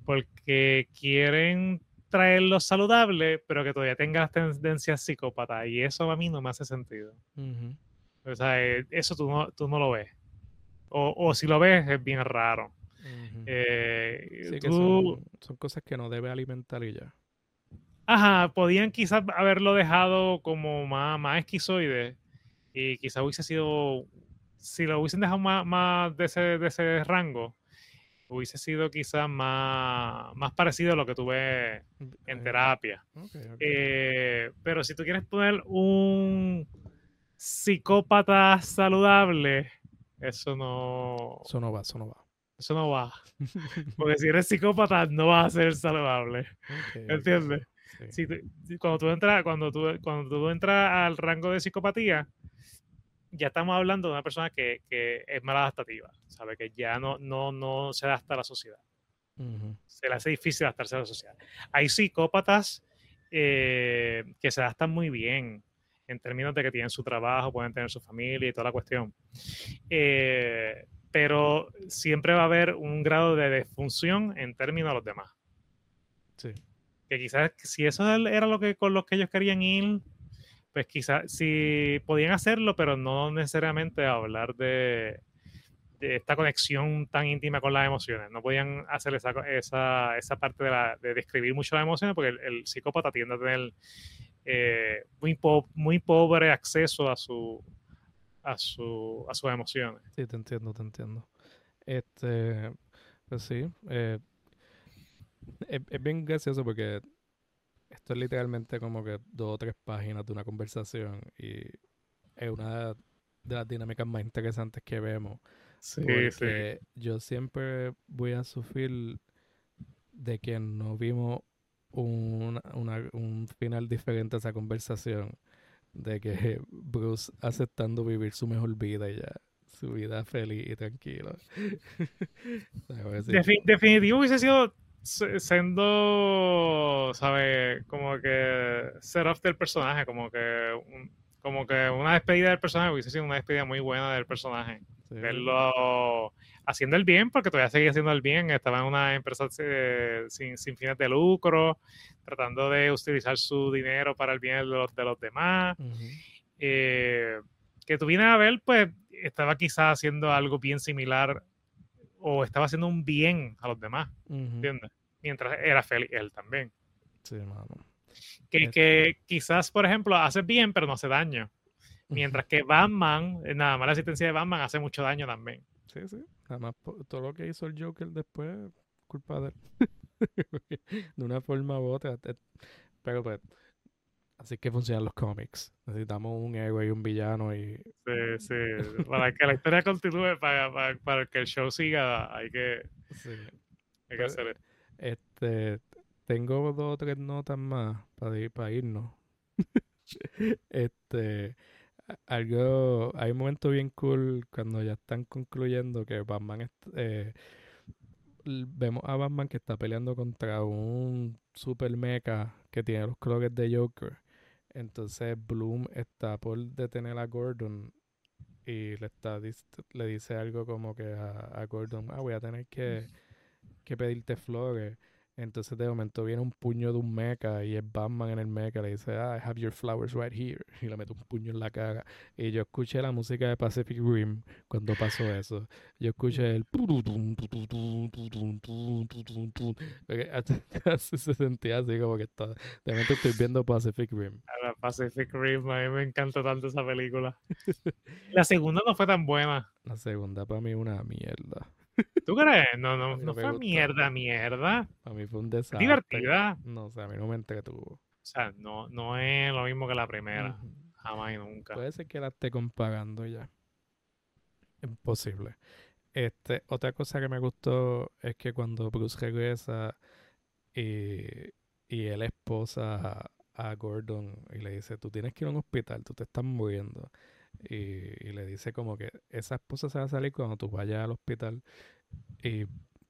Speaker 2: porque quieren traerlo saludable, pero que todavía tenga las tendencias psicópatas, y eso a mí no me hace sentido. O sea, eh, eso tú no, tú no lo ves. O, o, si lo ves, es bien raro.
Speaker 1: Eh, son, son, cosas que no debe alimentar y ya.
Speaker 2: Ajá, podían quizás haberlo dejado como más, más esquizoide y quizás hubiese sido si lo hubiesen dejado más, de, ese, de, ese, rango, hubiese sido quizás más, más parecido a lo que tuve en terapia. Eh, pero si tú quieres poner un psicópata saludable, eso no...
Speaker 1: Eso no va, eso no va.
Speaker 2: Eso no va. Porque si eres psicópata, no vas a ser saludable. ¿Entiendes? cuando, tú entras, cuando, tú, cuando tú entras al rango de psicopatía, ya estamos hablando de una persona que, que es adaptativa, ¿sabe? Que ya no, no, no se adapta a la sociedad. Se le hace difícil adaptarse a la sociedad. Hay psicópatas eh, que se adaptan muy bien en términos de que tienen su trabajo, pueden tener su familia y toda la cuestión. Eh, pero siempre va a haber un grado de disfunción en términos de los demás.
Speaker 1: Sí.
Speaker 2: Que quizás si eso era lo que con lo que ellos querían ir, pues quizás sí podían hacerlo, pero no necesariamente hablar de, esta conexión tan íntima con las emociones. No podían hacer esa, esa, esa parte de, describir mucho las emociones porque el, psicópata tiende a tener eh, muy, pobre acceso a su a su a sus emociones.
Speaker 1: Sí, te entiendo, te entiendo. Este, pues sí, eh, es, bien gracioso porque esto es literalmente como que dos o tres páginas de una conversación y es una de las dinámicas más interesantes que vemos. Sí, porque yo siempre voy a sufrir de que no vimos un, un final diferente a esa conversación. De que Bruce aceptando vivir su mejor vida y ya su vida feliz y tranquila.
Speaker 2: definitivo hubiese sido siendo, ¿sabes? Como que set off del personaje, como que, como que una despedida del personaje hubiese sido una despedida muy buena del personaje. Verlo haciendo el bien, porque todavía seguía haciendo el bien, estaba en una empresa eh, sin, sin, fines de lucro, tratando de utilizar su dinero para el bien de los, de los demás. Eh, que tú vienes a ver, pues estaba quizás haciendo algo bien similar o estaba haciendo un bien a los demás, ¿entiendes? Mientras era feliz él también.
Speaker 1: Sí, mano.
Speaker 2: Que, que quizás, por ejemplo, hace bien, pero no hace daño. Mientras que Batman, eh, nada más la asistencia de Batman hace mucho daño también.
Speaker 1: Sí, sí. Además, todo lo que hizo el Joker después, culpa de él. de una forma u otra. Pero pues, Así que funcionan los cómics. Necesitamos un héroe y un villano y...
Speaker 2: Sí, sí. Para que la historia continúe, para, para, que el show siga, hay que, sí. hay que pues, hacer
Speaker 1: Este, tengo dos o tres notas más para, ir, para irnos. este, algo, hay un momento bien cool cuando ya están concluyendo que Batman, eh, vemos a Batman que está peleando contra un super mecha que tiene los colores de Joker entonces Bloom está por detener a Gordon y le está le dice algo como que a, Gordon, ah, voy a tener que, que pedirte flores. Entonces de momento viene un puño de un mecha y es Batman en el mecha. Le dice, ah, I have your flowers right here. Y le mete un puño en la cara. Y yo escuché la música de Pacific Rim cuando pasó eso. Yo escuché el... Se sentía así como que está... De momento estoy viendo Pacific Rim.
Speaker 2: Pacific Rim, a mí me encanta tanto esa película. La segunda no fue tan buena.
Speaker 1: La segunda para mí una mierda.
Speaker 2: ¿Tú crees? No, no, no fue mierda, mierda.
Speaker 1: A mí fue un desastre.
Speaker 2: Divertida.
Speaker 1: No sé, a mí no me entretuvo.
Speaker 2: O sea, no, no es lo mismo que la primera. jamás y nunca.
Speaker 1: Puede ser que la esté compagando ya. Imposible. Este, otra cosa que me gustó es que cuando Bruce regresa y, y él esposa a, Gordon y le dice, tú tienes que ir a un hospital, tú te estás muriendo. Y, le dice como que esa esposa se va a salir cuando tú vayas al hospital. Y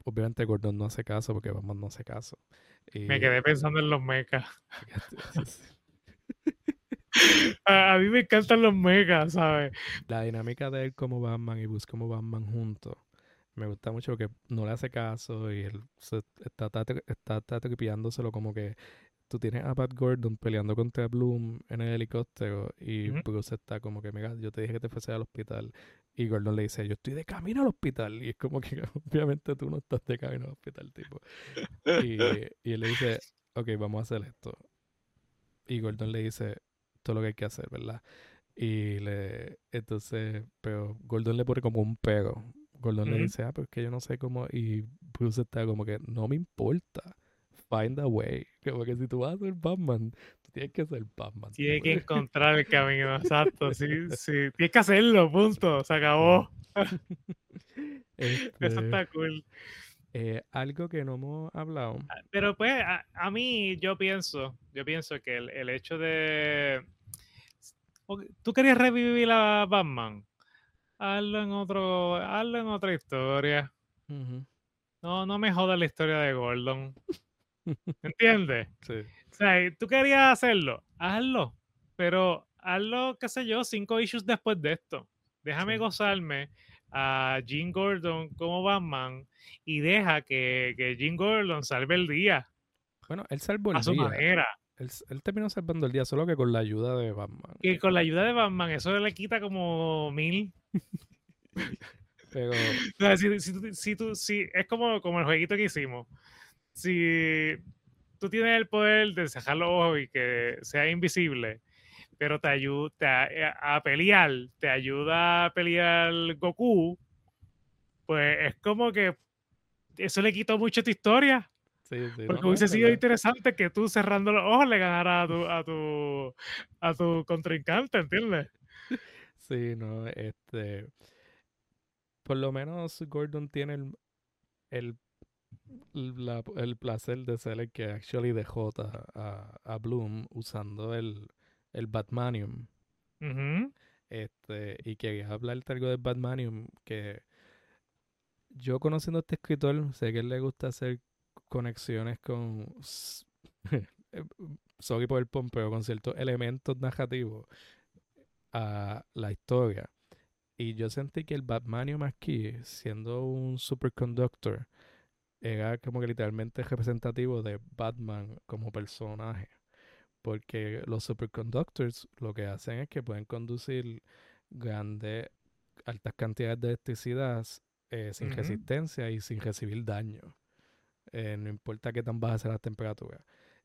Speaker 1: obviamente Gordon no hace caso porque vamos no hace caso.
Speaker 2: me quedé pensando en los mechas. a, mí me encantan los mechas, ¿sabes?
Speaker 1: La dinámica de él como Batman y Bruce como Batman juntos me gusta mucho porque no le hace caso y él está, está, está, tripiándoselo como que tú tienes a Pat Gordon peleando contra Bloom en el helicóptero y Bruce está como que, mira, yo te dije que te fuese al hospital. Y Gordon le dice, yo estoy de camino al hospital. Y es como que, obviamente, tú no estás de camino al hospital, tipo. Y, y él le dice, ok, vamos a hacer esto. Y Gordon le dice todo lo que hay que hacer, ¿verdad? Y le, entonces, pero Gordon le pone como un pero. Gordon le dice, ah, pero es que yo no sé cómo. Y Bruce está como que, no me importa find a way. Como que si tú vas a ser Batman, tú tienes que ser Batman.
Speaker 2: Tienes que encontrar el camino, exacto. Sí, sí. Tienes que hacerlo, punto. Se acabó. Eso este, está cool.
Speaker 1: Eh, algo que no hemos hablado.
Speaker 2: Ah, pero pues, a, mí, yo pienso, yo pienso que el, hecho de. ¿Tú querías revivir a Batman? Hazlo en otro, hazlo en otra historia. No, no me jodas la historia de Gordon. ¿Entiendes? Sí. O sea, tú querías hacerlo, hazlo. Pero hazlo, qué sé yo, cinco issues después de esto. Déjame gozarme a Jim Gordon como Batman y deja que, que Jim Gordon salve el día.
Speaker 1: Bueno, él salvó el
Speaker 2: día. A su manera.
Speaker 1: Él, terminó salvando el día, solo que con la ayuda de Batman.
Speaker 2: Y con la ayuda de Batman, eso le quita como mil. Pero... si, si, si, es como, como el jueguito que hicimos si tú tienes el poder de cerrar los ojos y que sea invisible, pero te ayuda eh, a, pelear, te ayuda a pelear Goku, pues es como que eso le quitó mucho a tu historia. Porque hubiese sido interesante que tú cerrando los ojos le ganaras a tu, a tu, a tu contrincante, ¿entiendes?
Speaker 1: Sí, no, este. Por lo menos Gordon tiene el, el el placer de ser el que actually dejó a, a Bloom usando el, el Batmanium. este, y quería hablar algo del Batmanium que yo conociendo a este escritor, sé que él le gusta hacer conexiones con sorry por el pompeo, con ciertos elementos narrativos a la historia. Y yo sentí que el Batmanium aquí, siendo un superconductor, era como que literalmente representativo de Batman como personaje. Porque los superconductors lo que hacen es que pueden conducir grandes, altas cantidades de electricidad eh, sin resistencia y sin recibir daño. Eh, no importa qué tan baja sea la temperatura.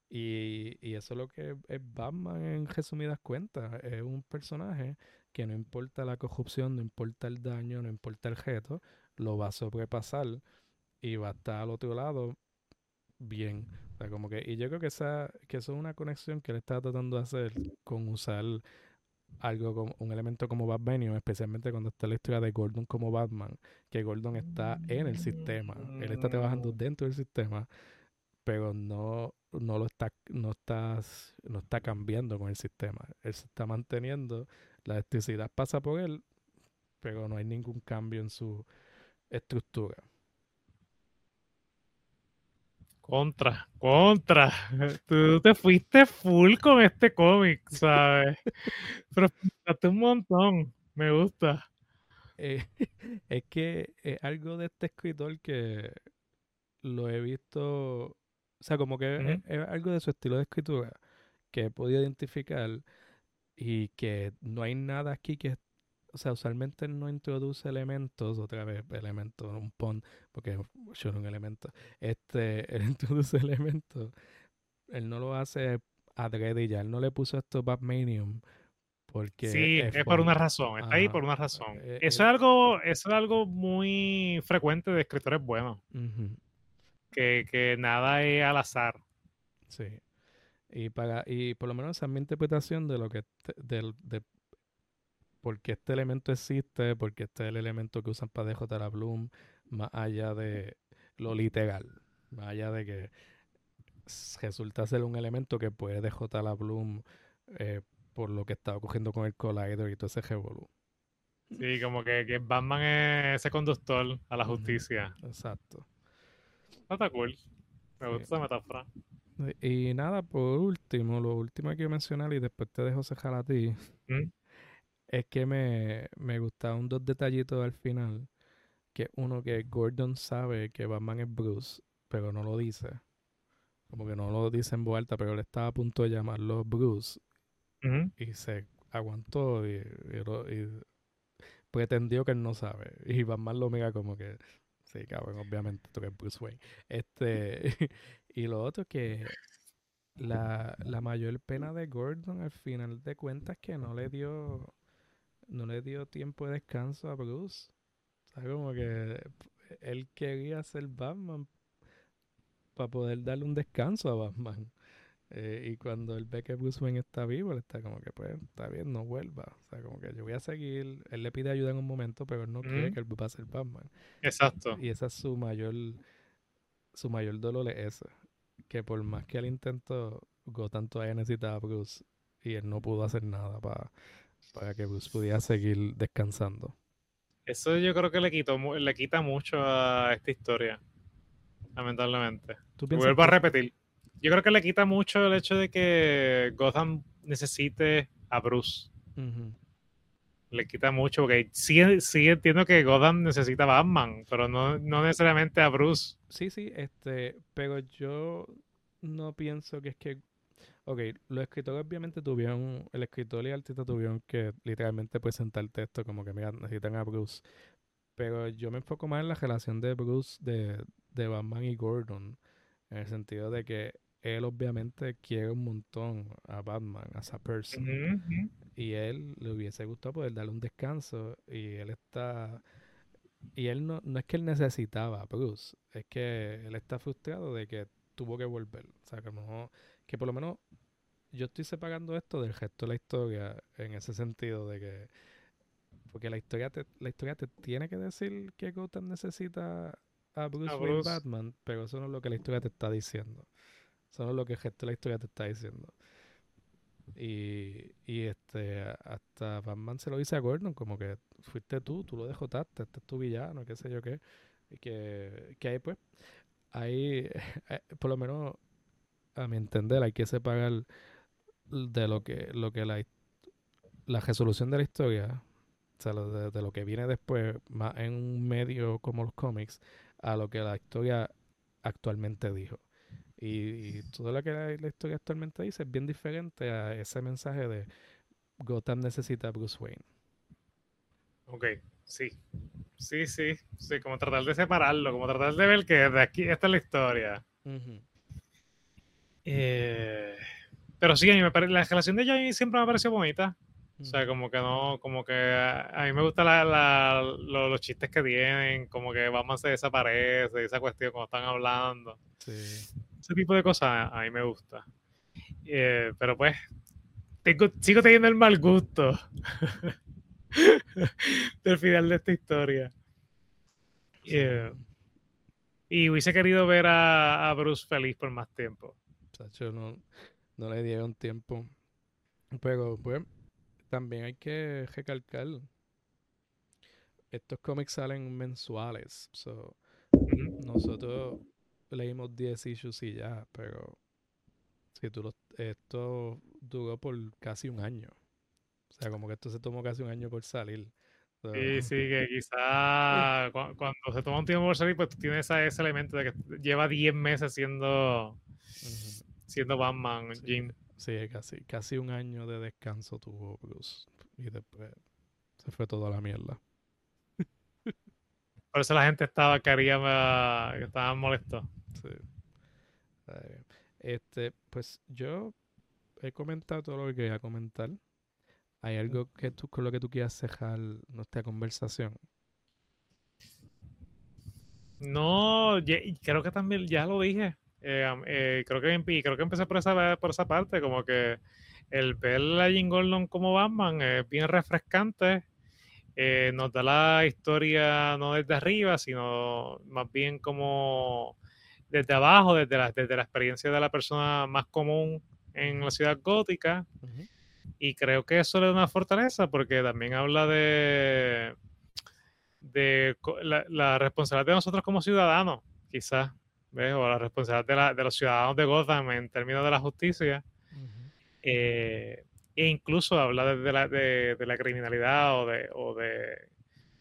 Speaker 1: Y, y, eso es lo que es Batman en resumidas cuentas. Es un personaje que no importa la corrupción, no importa el daño, no importa el reto, lo va a sobrepasar y va a estar al otro lado bien. O sea, como que, y yo creo que esa, que eso es una conexión que él está tratando de hacer con usar algo como un elemento como Batman, especialmente cuando está la historia de Gordon como Batman, que Gordon está en el sistema, él está trabajando dentro del sistema, pero no, no lo está, no estás, no está cambiando con el sistema. Él se está manteniendo, la electricidad pasa por él, pero no hay ningún cambio en su estructura.
Speaker 2: Contra, contra. Tú te fuiste full con este cómic, ¿sabes? Pero un montón. Me gusta.
Speaker 1: Eh, es que es algo de este escritor que lo he visto, o sea, como que es, algo de su estilo de escritura que he podido identificar y que no hay nada aquí que o sea, usualmente no introduce elementos, otra vez elementos, un pon, porque yo no un elemento, este, él introduce elementos, él no lo hace adrede ya, él no le puso esto Batmanium porque
Speaker 2: sí, es, por una razón, está ahí por una razón. Eh, eso, es algo, eso es algo muy frecuente de escritores buenos. que, que nada es al azar.
Speaker 1: Sí. Y, para, y por lo menos esa es mi interpretación de lo que de, de por qué este elemento existe, porque este es el elemento que usan para DJ la Bloom, más allá de lo literal, más allá de que resulta ser un elemento que puede DJ la Bloom eh, por lo que estaba cogiendo con el Collider y todo ese revolú.
Speaker 2: Sí, como que, que, Batman es ese conductor a la justicia.
Speaker 1: Exacto.
Speaker 2: está cool. Me gusta esa metáfora.
Speaker 1: Y nada, por último, lo último que quiero mencionar y después te dejo cejar a ti, ¿Mm? Es que me, me gustaron dos detallitos al final. Que uno que Gordon sabe que Batman es Bruce, pero no lo dice. Como que no lo dice en vuelta, pero él estaba a punto de llamarlo Bruce. Y se aguantó y, pretendió que él no sabe. Y Batman lo mira como que, sí, cabrón, obviamente tú eres Bruce Wayne. Este, y lo otro que la, la mayor pena de Gordon al final de cuentas que no le dio no le dio tiempo de descanso a Bruce. O sea, como que él quería ser Batman para poder darle un descanso a Batman. Eh, y cuando él ve que Bruce Wayne está vivo, él está como que, pues, está bien, no vuelva. O sea, como que yo voy a seguir. Él le pide ayuda en un momento, pero él no quiere que él va a ser Batman.
Speaker 2: Exacto.
Speaker 1: Y esa es su mayor, su mayor dolor es ese. Que por más que él intentó, Gotham todavía necesitaba a Bruce y él no pudo hacer nada para para que Bruce pudiera seguir descansando.
Speaker 2: Eso yo creo que le, quitó, le quita mucho a esta historia, lamentablemente. Vuelvo a repetir. Yo creo que le quita mucho el hecho de que Gotham necesite a Bruce. Le quita mucho, porque sí, entiendo que Gotham necesita a Batman, pero no, no necesariamente a Bruce.
Speaker 1: Sí, sí, este, pero yo no pienso que es que Ok, los escritores obviamente tuvieron, el escritor y el artista tuvieron que literalmente presentar el texto como que, mira, necesitan a Bruce. Pero yo me enfoco más en la relación de Bruce, de, de Batman y Gordon, en el sentido de que él obviamente quiere un montón a Batman, a esa persona. Y él le hubiese gustado poder darle un descanso. Y él está. Y él no, no es que él necesitaba a Bruce, es que él está frustrado de que tuvo que volver. O sea, que, no, que por lo menos yo estoy separando esto del gesto de la historia en ese sentido de que porque la historia te, la historia te tiene que decir que Gotham necesita a Bruce, Wayne Batman, pero eso no es lo que la historia te está diciendo. Eso no es lo que el gesto de la historia te está diciendo. Y, y este hasta Batman se lo dice a Gordon, como que fuiste tú, tú lo dejotaste, este es tu villano, qué sé yo qué. Y que, que ahí pues, ahí, eh, por lo menos a mi entender, hay que separar de lo que, lo que la, la resolución de la historia, o sea, de, lo que viene después, más en un medio como los cómics, a lo que la historia actualmente dijo. Y, todo lo que la, historia actualmente dice es bien diferente a ese mensaje de Gotham necesita a Bruce Wayne.
Speaker 2: Ok, sí. Sí, sí, sí, como tratar de separarlo, como tratar de ver que de aquí esta es la historia. eh, pero sí, a mí me parece, la relación de ellos siempre me pareció bonita. O sea, como que no, como que a, mí me gustan la, los chistes que tienen, como que vamos se desaparece, esa cuestión como están hablando. Sí. Ese tipo de cosas a mí me gusta. Eh, pero pues, tengo, sigo teniendo el mal gusto del final de esta historia. Eh, y hubiese querido ver a, a, Bruce feliz por más tiempo.
Speaker 1: No, no le dieron tiempo. Pero pues también hay que recalcar, estos cómics salen mensuales. So, Nosotros leímos 10 issues y ya, pero si tú esto duró por casi un año. O sea, como que esto se tomó casi un año por salir.
Speaker 2: sí, sí, que quizá cuando se toma un tiempo por salir, pues tú tienes ese elemento de que lleva 10 meses siendo siendo Batman, Jim.
Speaker 1: Sí, casi, casi un año de descanso tuvo Bruce. Y después se fue toda la mierda.
Speaker 2: Por eso la gente estaba, quería, que estaba molesto. Sí.
Speaker 1: Este, pues yo he comentado todo lo que quería comentar. ¿Hay algo que tú, con lo que tú quieras cejar nuestra conversación?
Speaker 2: No, creo que también ya lo dije. Eh, creo que creo que empecé por esa, por esa parte, como que el ver a Jim Gordon como Batman es bien refrescante. Eh, nos da la historia no desde arriba, sino más bien como desde abajo, desde la, desde la experiencia de la persona más común en la ciudad gótica. Y creo que eso le da una fortaleza porque también habla de, de la, responsabilidad de nosotros como ciudadanos, quizás, o la responsabilidad de, los ciudadanos de Gotham en términos de la justicia. Eh, e incluso habla de, la, de, la, criminalidad o de, o de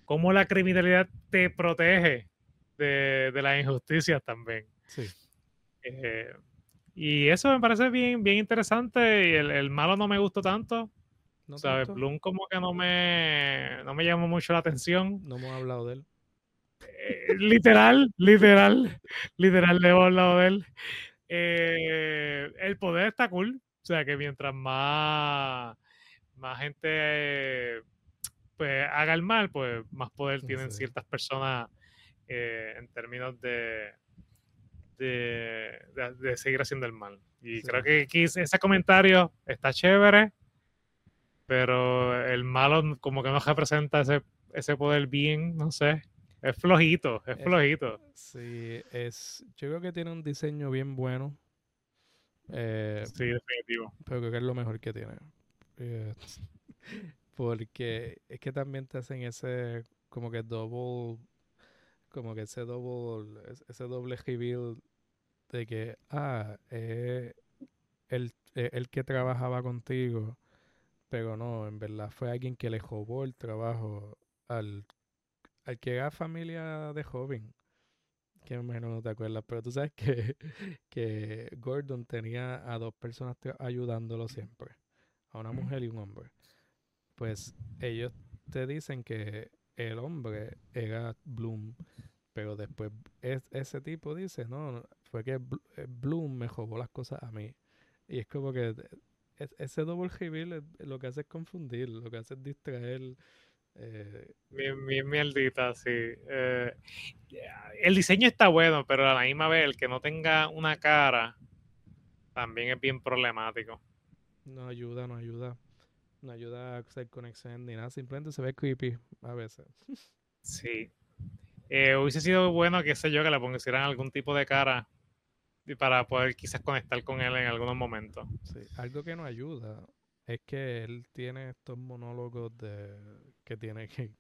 Speaker 2: cómo la criminalidad te protege de, de las injusticias también. Sí. Eh, y eso me parece bien, bien interesante. Y el, malo no me gustó tanto. ¿No ¿Sabes? Bloom como que no me, no me llamó mucho la atención.
Speaker 1: No hemos hablado de él.
Speaker 2: Eh, literal, literal, literal, le hemos hablado de él. Eh, el poder está cool. O sea que mientras más, más gente pues, haga el mal, pues más poder tienen ciertas personas en términos de, de, seguir haciendo el mal. Y creo que aquí ese comentario está chévere, pero el malo como que no representa ese, ese poder bien, no sé. Es flojito, es, flojito.
Speaker 1: Sí, es. Yo creo que tiene un diseño bien bueno.
Speaker 2: Eh, sí, definitivo.
Speaker 1: Pero creo que es lo mejor que tiene. Eh, porque es que también te hacen ese como que double como que ese doble, ese doble reveal de que, ah, eh, el, el que trabajaba contigo, pero no, en verdad fue alguien que le robó el trabajo al, al que era familia de joven. Que menos no te acuerdas, pero tú sabes que, que Gordon tenía a dos personas ayudándolo siempre, a una mujer y un hombre. Pues ellos te dicen que el hombre era Bloom pero después ese tipo dice, no, fue que eh, Bloom me jugó las cosas a mí. Y es como que e, ese double reveal lo que hace es confundir, lo que hace es distraer. Eh,
Speaker 2: mi, mierdita, sí. Eh, el diseño está bueno, pero a la misma vez el que no tenga una cara también es bien problemático.
Speaker 1: No ayuda, no ayuda. No ayuda a hacer conexión ni nada, simplemente se ve creepy a veces.
Speaker 2: Sí, eh, hubiese sido bueno, qué sé yo, que le pusieran algún tipo de cara para poder quizás conectar con él en algunos momentos.
Speaker 1: Sí, algo que nos ayuda es que él tiene estos monólogos de que tiene que,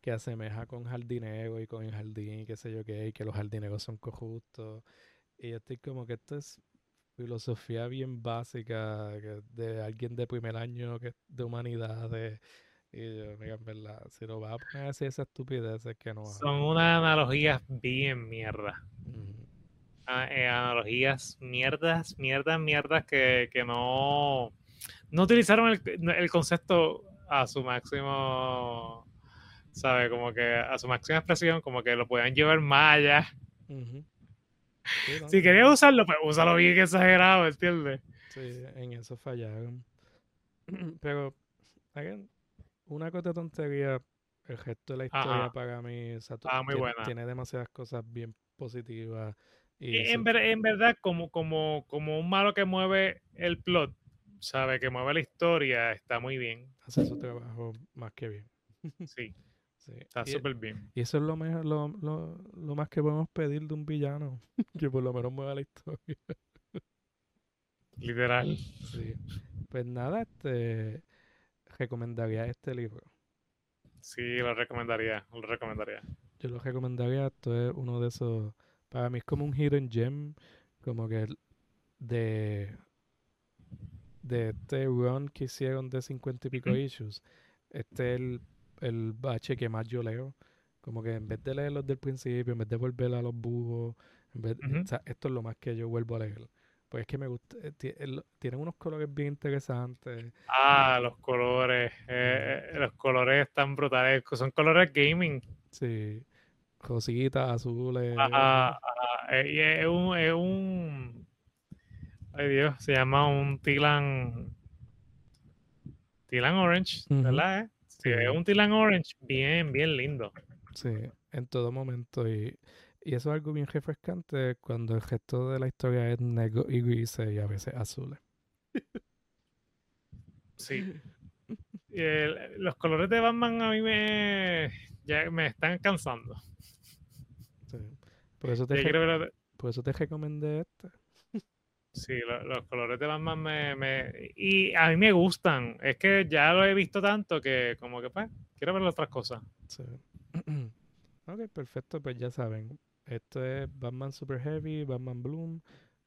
Speaker 1: que asemeja con jardinero y con el jardín y qué sé yo qué, y que los jardineros son cojustos. Y yo estoy como que esto es filosofía bien básica de alguien de primer año que de humanidades y yo, mira, en verdad, si lo vas a poner así, esa estupidez es que no.
Speaker 2: Son unas analogías bien mierda. Ah, eh, analogías mierdas, mierdas, mierdas que, que no, no utilizaron el, el, concepto a su máximo, ¿sabe? Como que a su máxima expresión, como que lo puedan llevar más allá. Si querías usarlo, pues úsalo bien exagerado, ¿entiendes?
Speaker 1: Sí, en eso fallaron. Pero, again, una cosa tontería, el gesto de la historia para mí
Speaker 2: ah, muy
Speaker 1: tiene, tiene, demasiadas cosas bien positivas.
Speaker 2: Y en, en, verdad, como, como, como un malo que mueve el plot, sabe que mueve la historia, está muy bien.
Speaker 1: Hace su trabajo más que bien.
Speaker 2: Sí. Está súper bien.
Speaker 1: Y eso es lo, mejor, lo, lo, lo, más que podemos pedir de un villano, que por lo menos mueva la historia.
Speaker 2: Literal.
Speaker 1: Sí. Pues nada, este recomendaría este libro?
Speaker 2: Sí, lo recomendaría, lo recomendaría.
Speaker 1: Yo lo recomendaría, esto es uno de esos, para mí es como un hidden gem, como que de de este run que hicieron de 50 y pico issues, este es el, el bache que más yo leo. Como que en vez de leerlos del principio, en vez de volver a los bujos, esto es lo más que yo vuelvo a leer. Pues es que me gusta, eh, tienen unos colores bien interesantes.
Speaker 2: Ah, los colores, eh, eh, los colores están brutales, son colores gaming.
Speaker 1: Sí, rositas, azules.
Speaker 2: Ajá, y es un, es un, ay Dios, se llama un Tilan, Tilan Orange, ¿verdad? Sí, es un Tilan Orange bien, bien lindo.
Speaker 1: Sí, en todo momento y Y eso es algo bien refrescante cuando el gesto de la historia es negro y gris y a veces azules.
Speaker 2: Sí. los colores de Batman a mí me, ya me están cansando.
Speaker 1: Por, eso te por eso te recomendé este.
Speaker 2: Sí, los colores de Batman me, me, Y a mí me gustan. Es que ya lo he visto tanto que como que pues quiero ver otras cosas. Sí.
Speaker 1: ok, perfecto. Pues ya saben. Esto es Batman Super Heavy, Batman Bloom.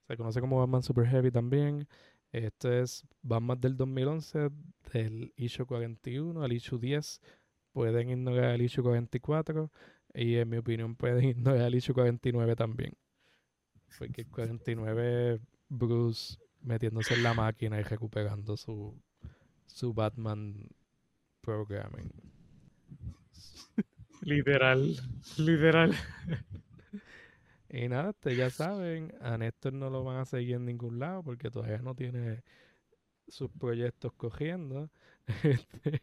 Speaker 1: Se conoce como Batman Super Heavy también. Esto es Batman del 2011, del issue 41 al issue 10. Pueden ignorar el issue 44 y en mi opinión pueden ignorar el issue 49 también. Porque el 49 Bruce metiéndose en la máquina y recuperando su, su Batman programming.
Speaker 2: Literal, literal.
Speaker 1: Y nada, ustedes ya saben, a Néstor no lo van a seguir en ningún lado porque todavía no tiene sus proyectos cogiendo. Este,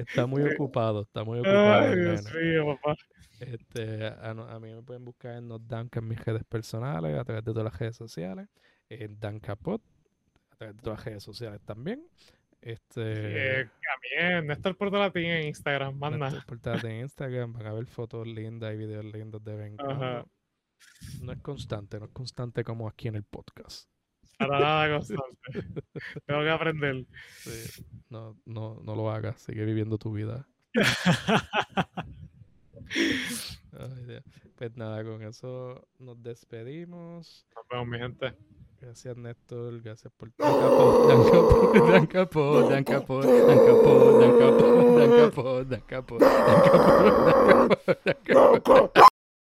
Speaker 1: está muy ocupado, está muy ocupado. Ay, Dios mío, papá. Este, a, mí me pueden buscar en Danca en mis redes personales, a través de todas las redes sociales, en Dancapod, a través de todas las redes sociales también. Este,
Speaker 2: eh, también, Néstor Portalatín en Instagram, manda.
Speaker 1: Néstor Portalatín en Instagram, van a ver fotos lindas y videos lindos de Ben. No es constante, no es constante como aquí en el podcast.
Speaker 2: Para nada constante. Tengo que aprender.
Speaker 1: Sí, no, no, no lo hagas, sigue viviendo tu vida. pues nada, con eso nos despedimos.
Speaker 2: Nos vemos, mi gente.
Speaker 1: Gracias, Néstor. Gracias por todo. Dan dan dan dan dan dan dan dan dan dan.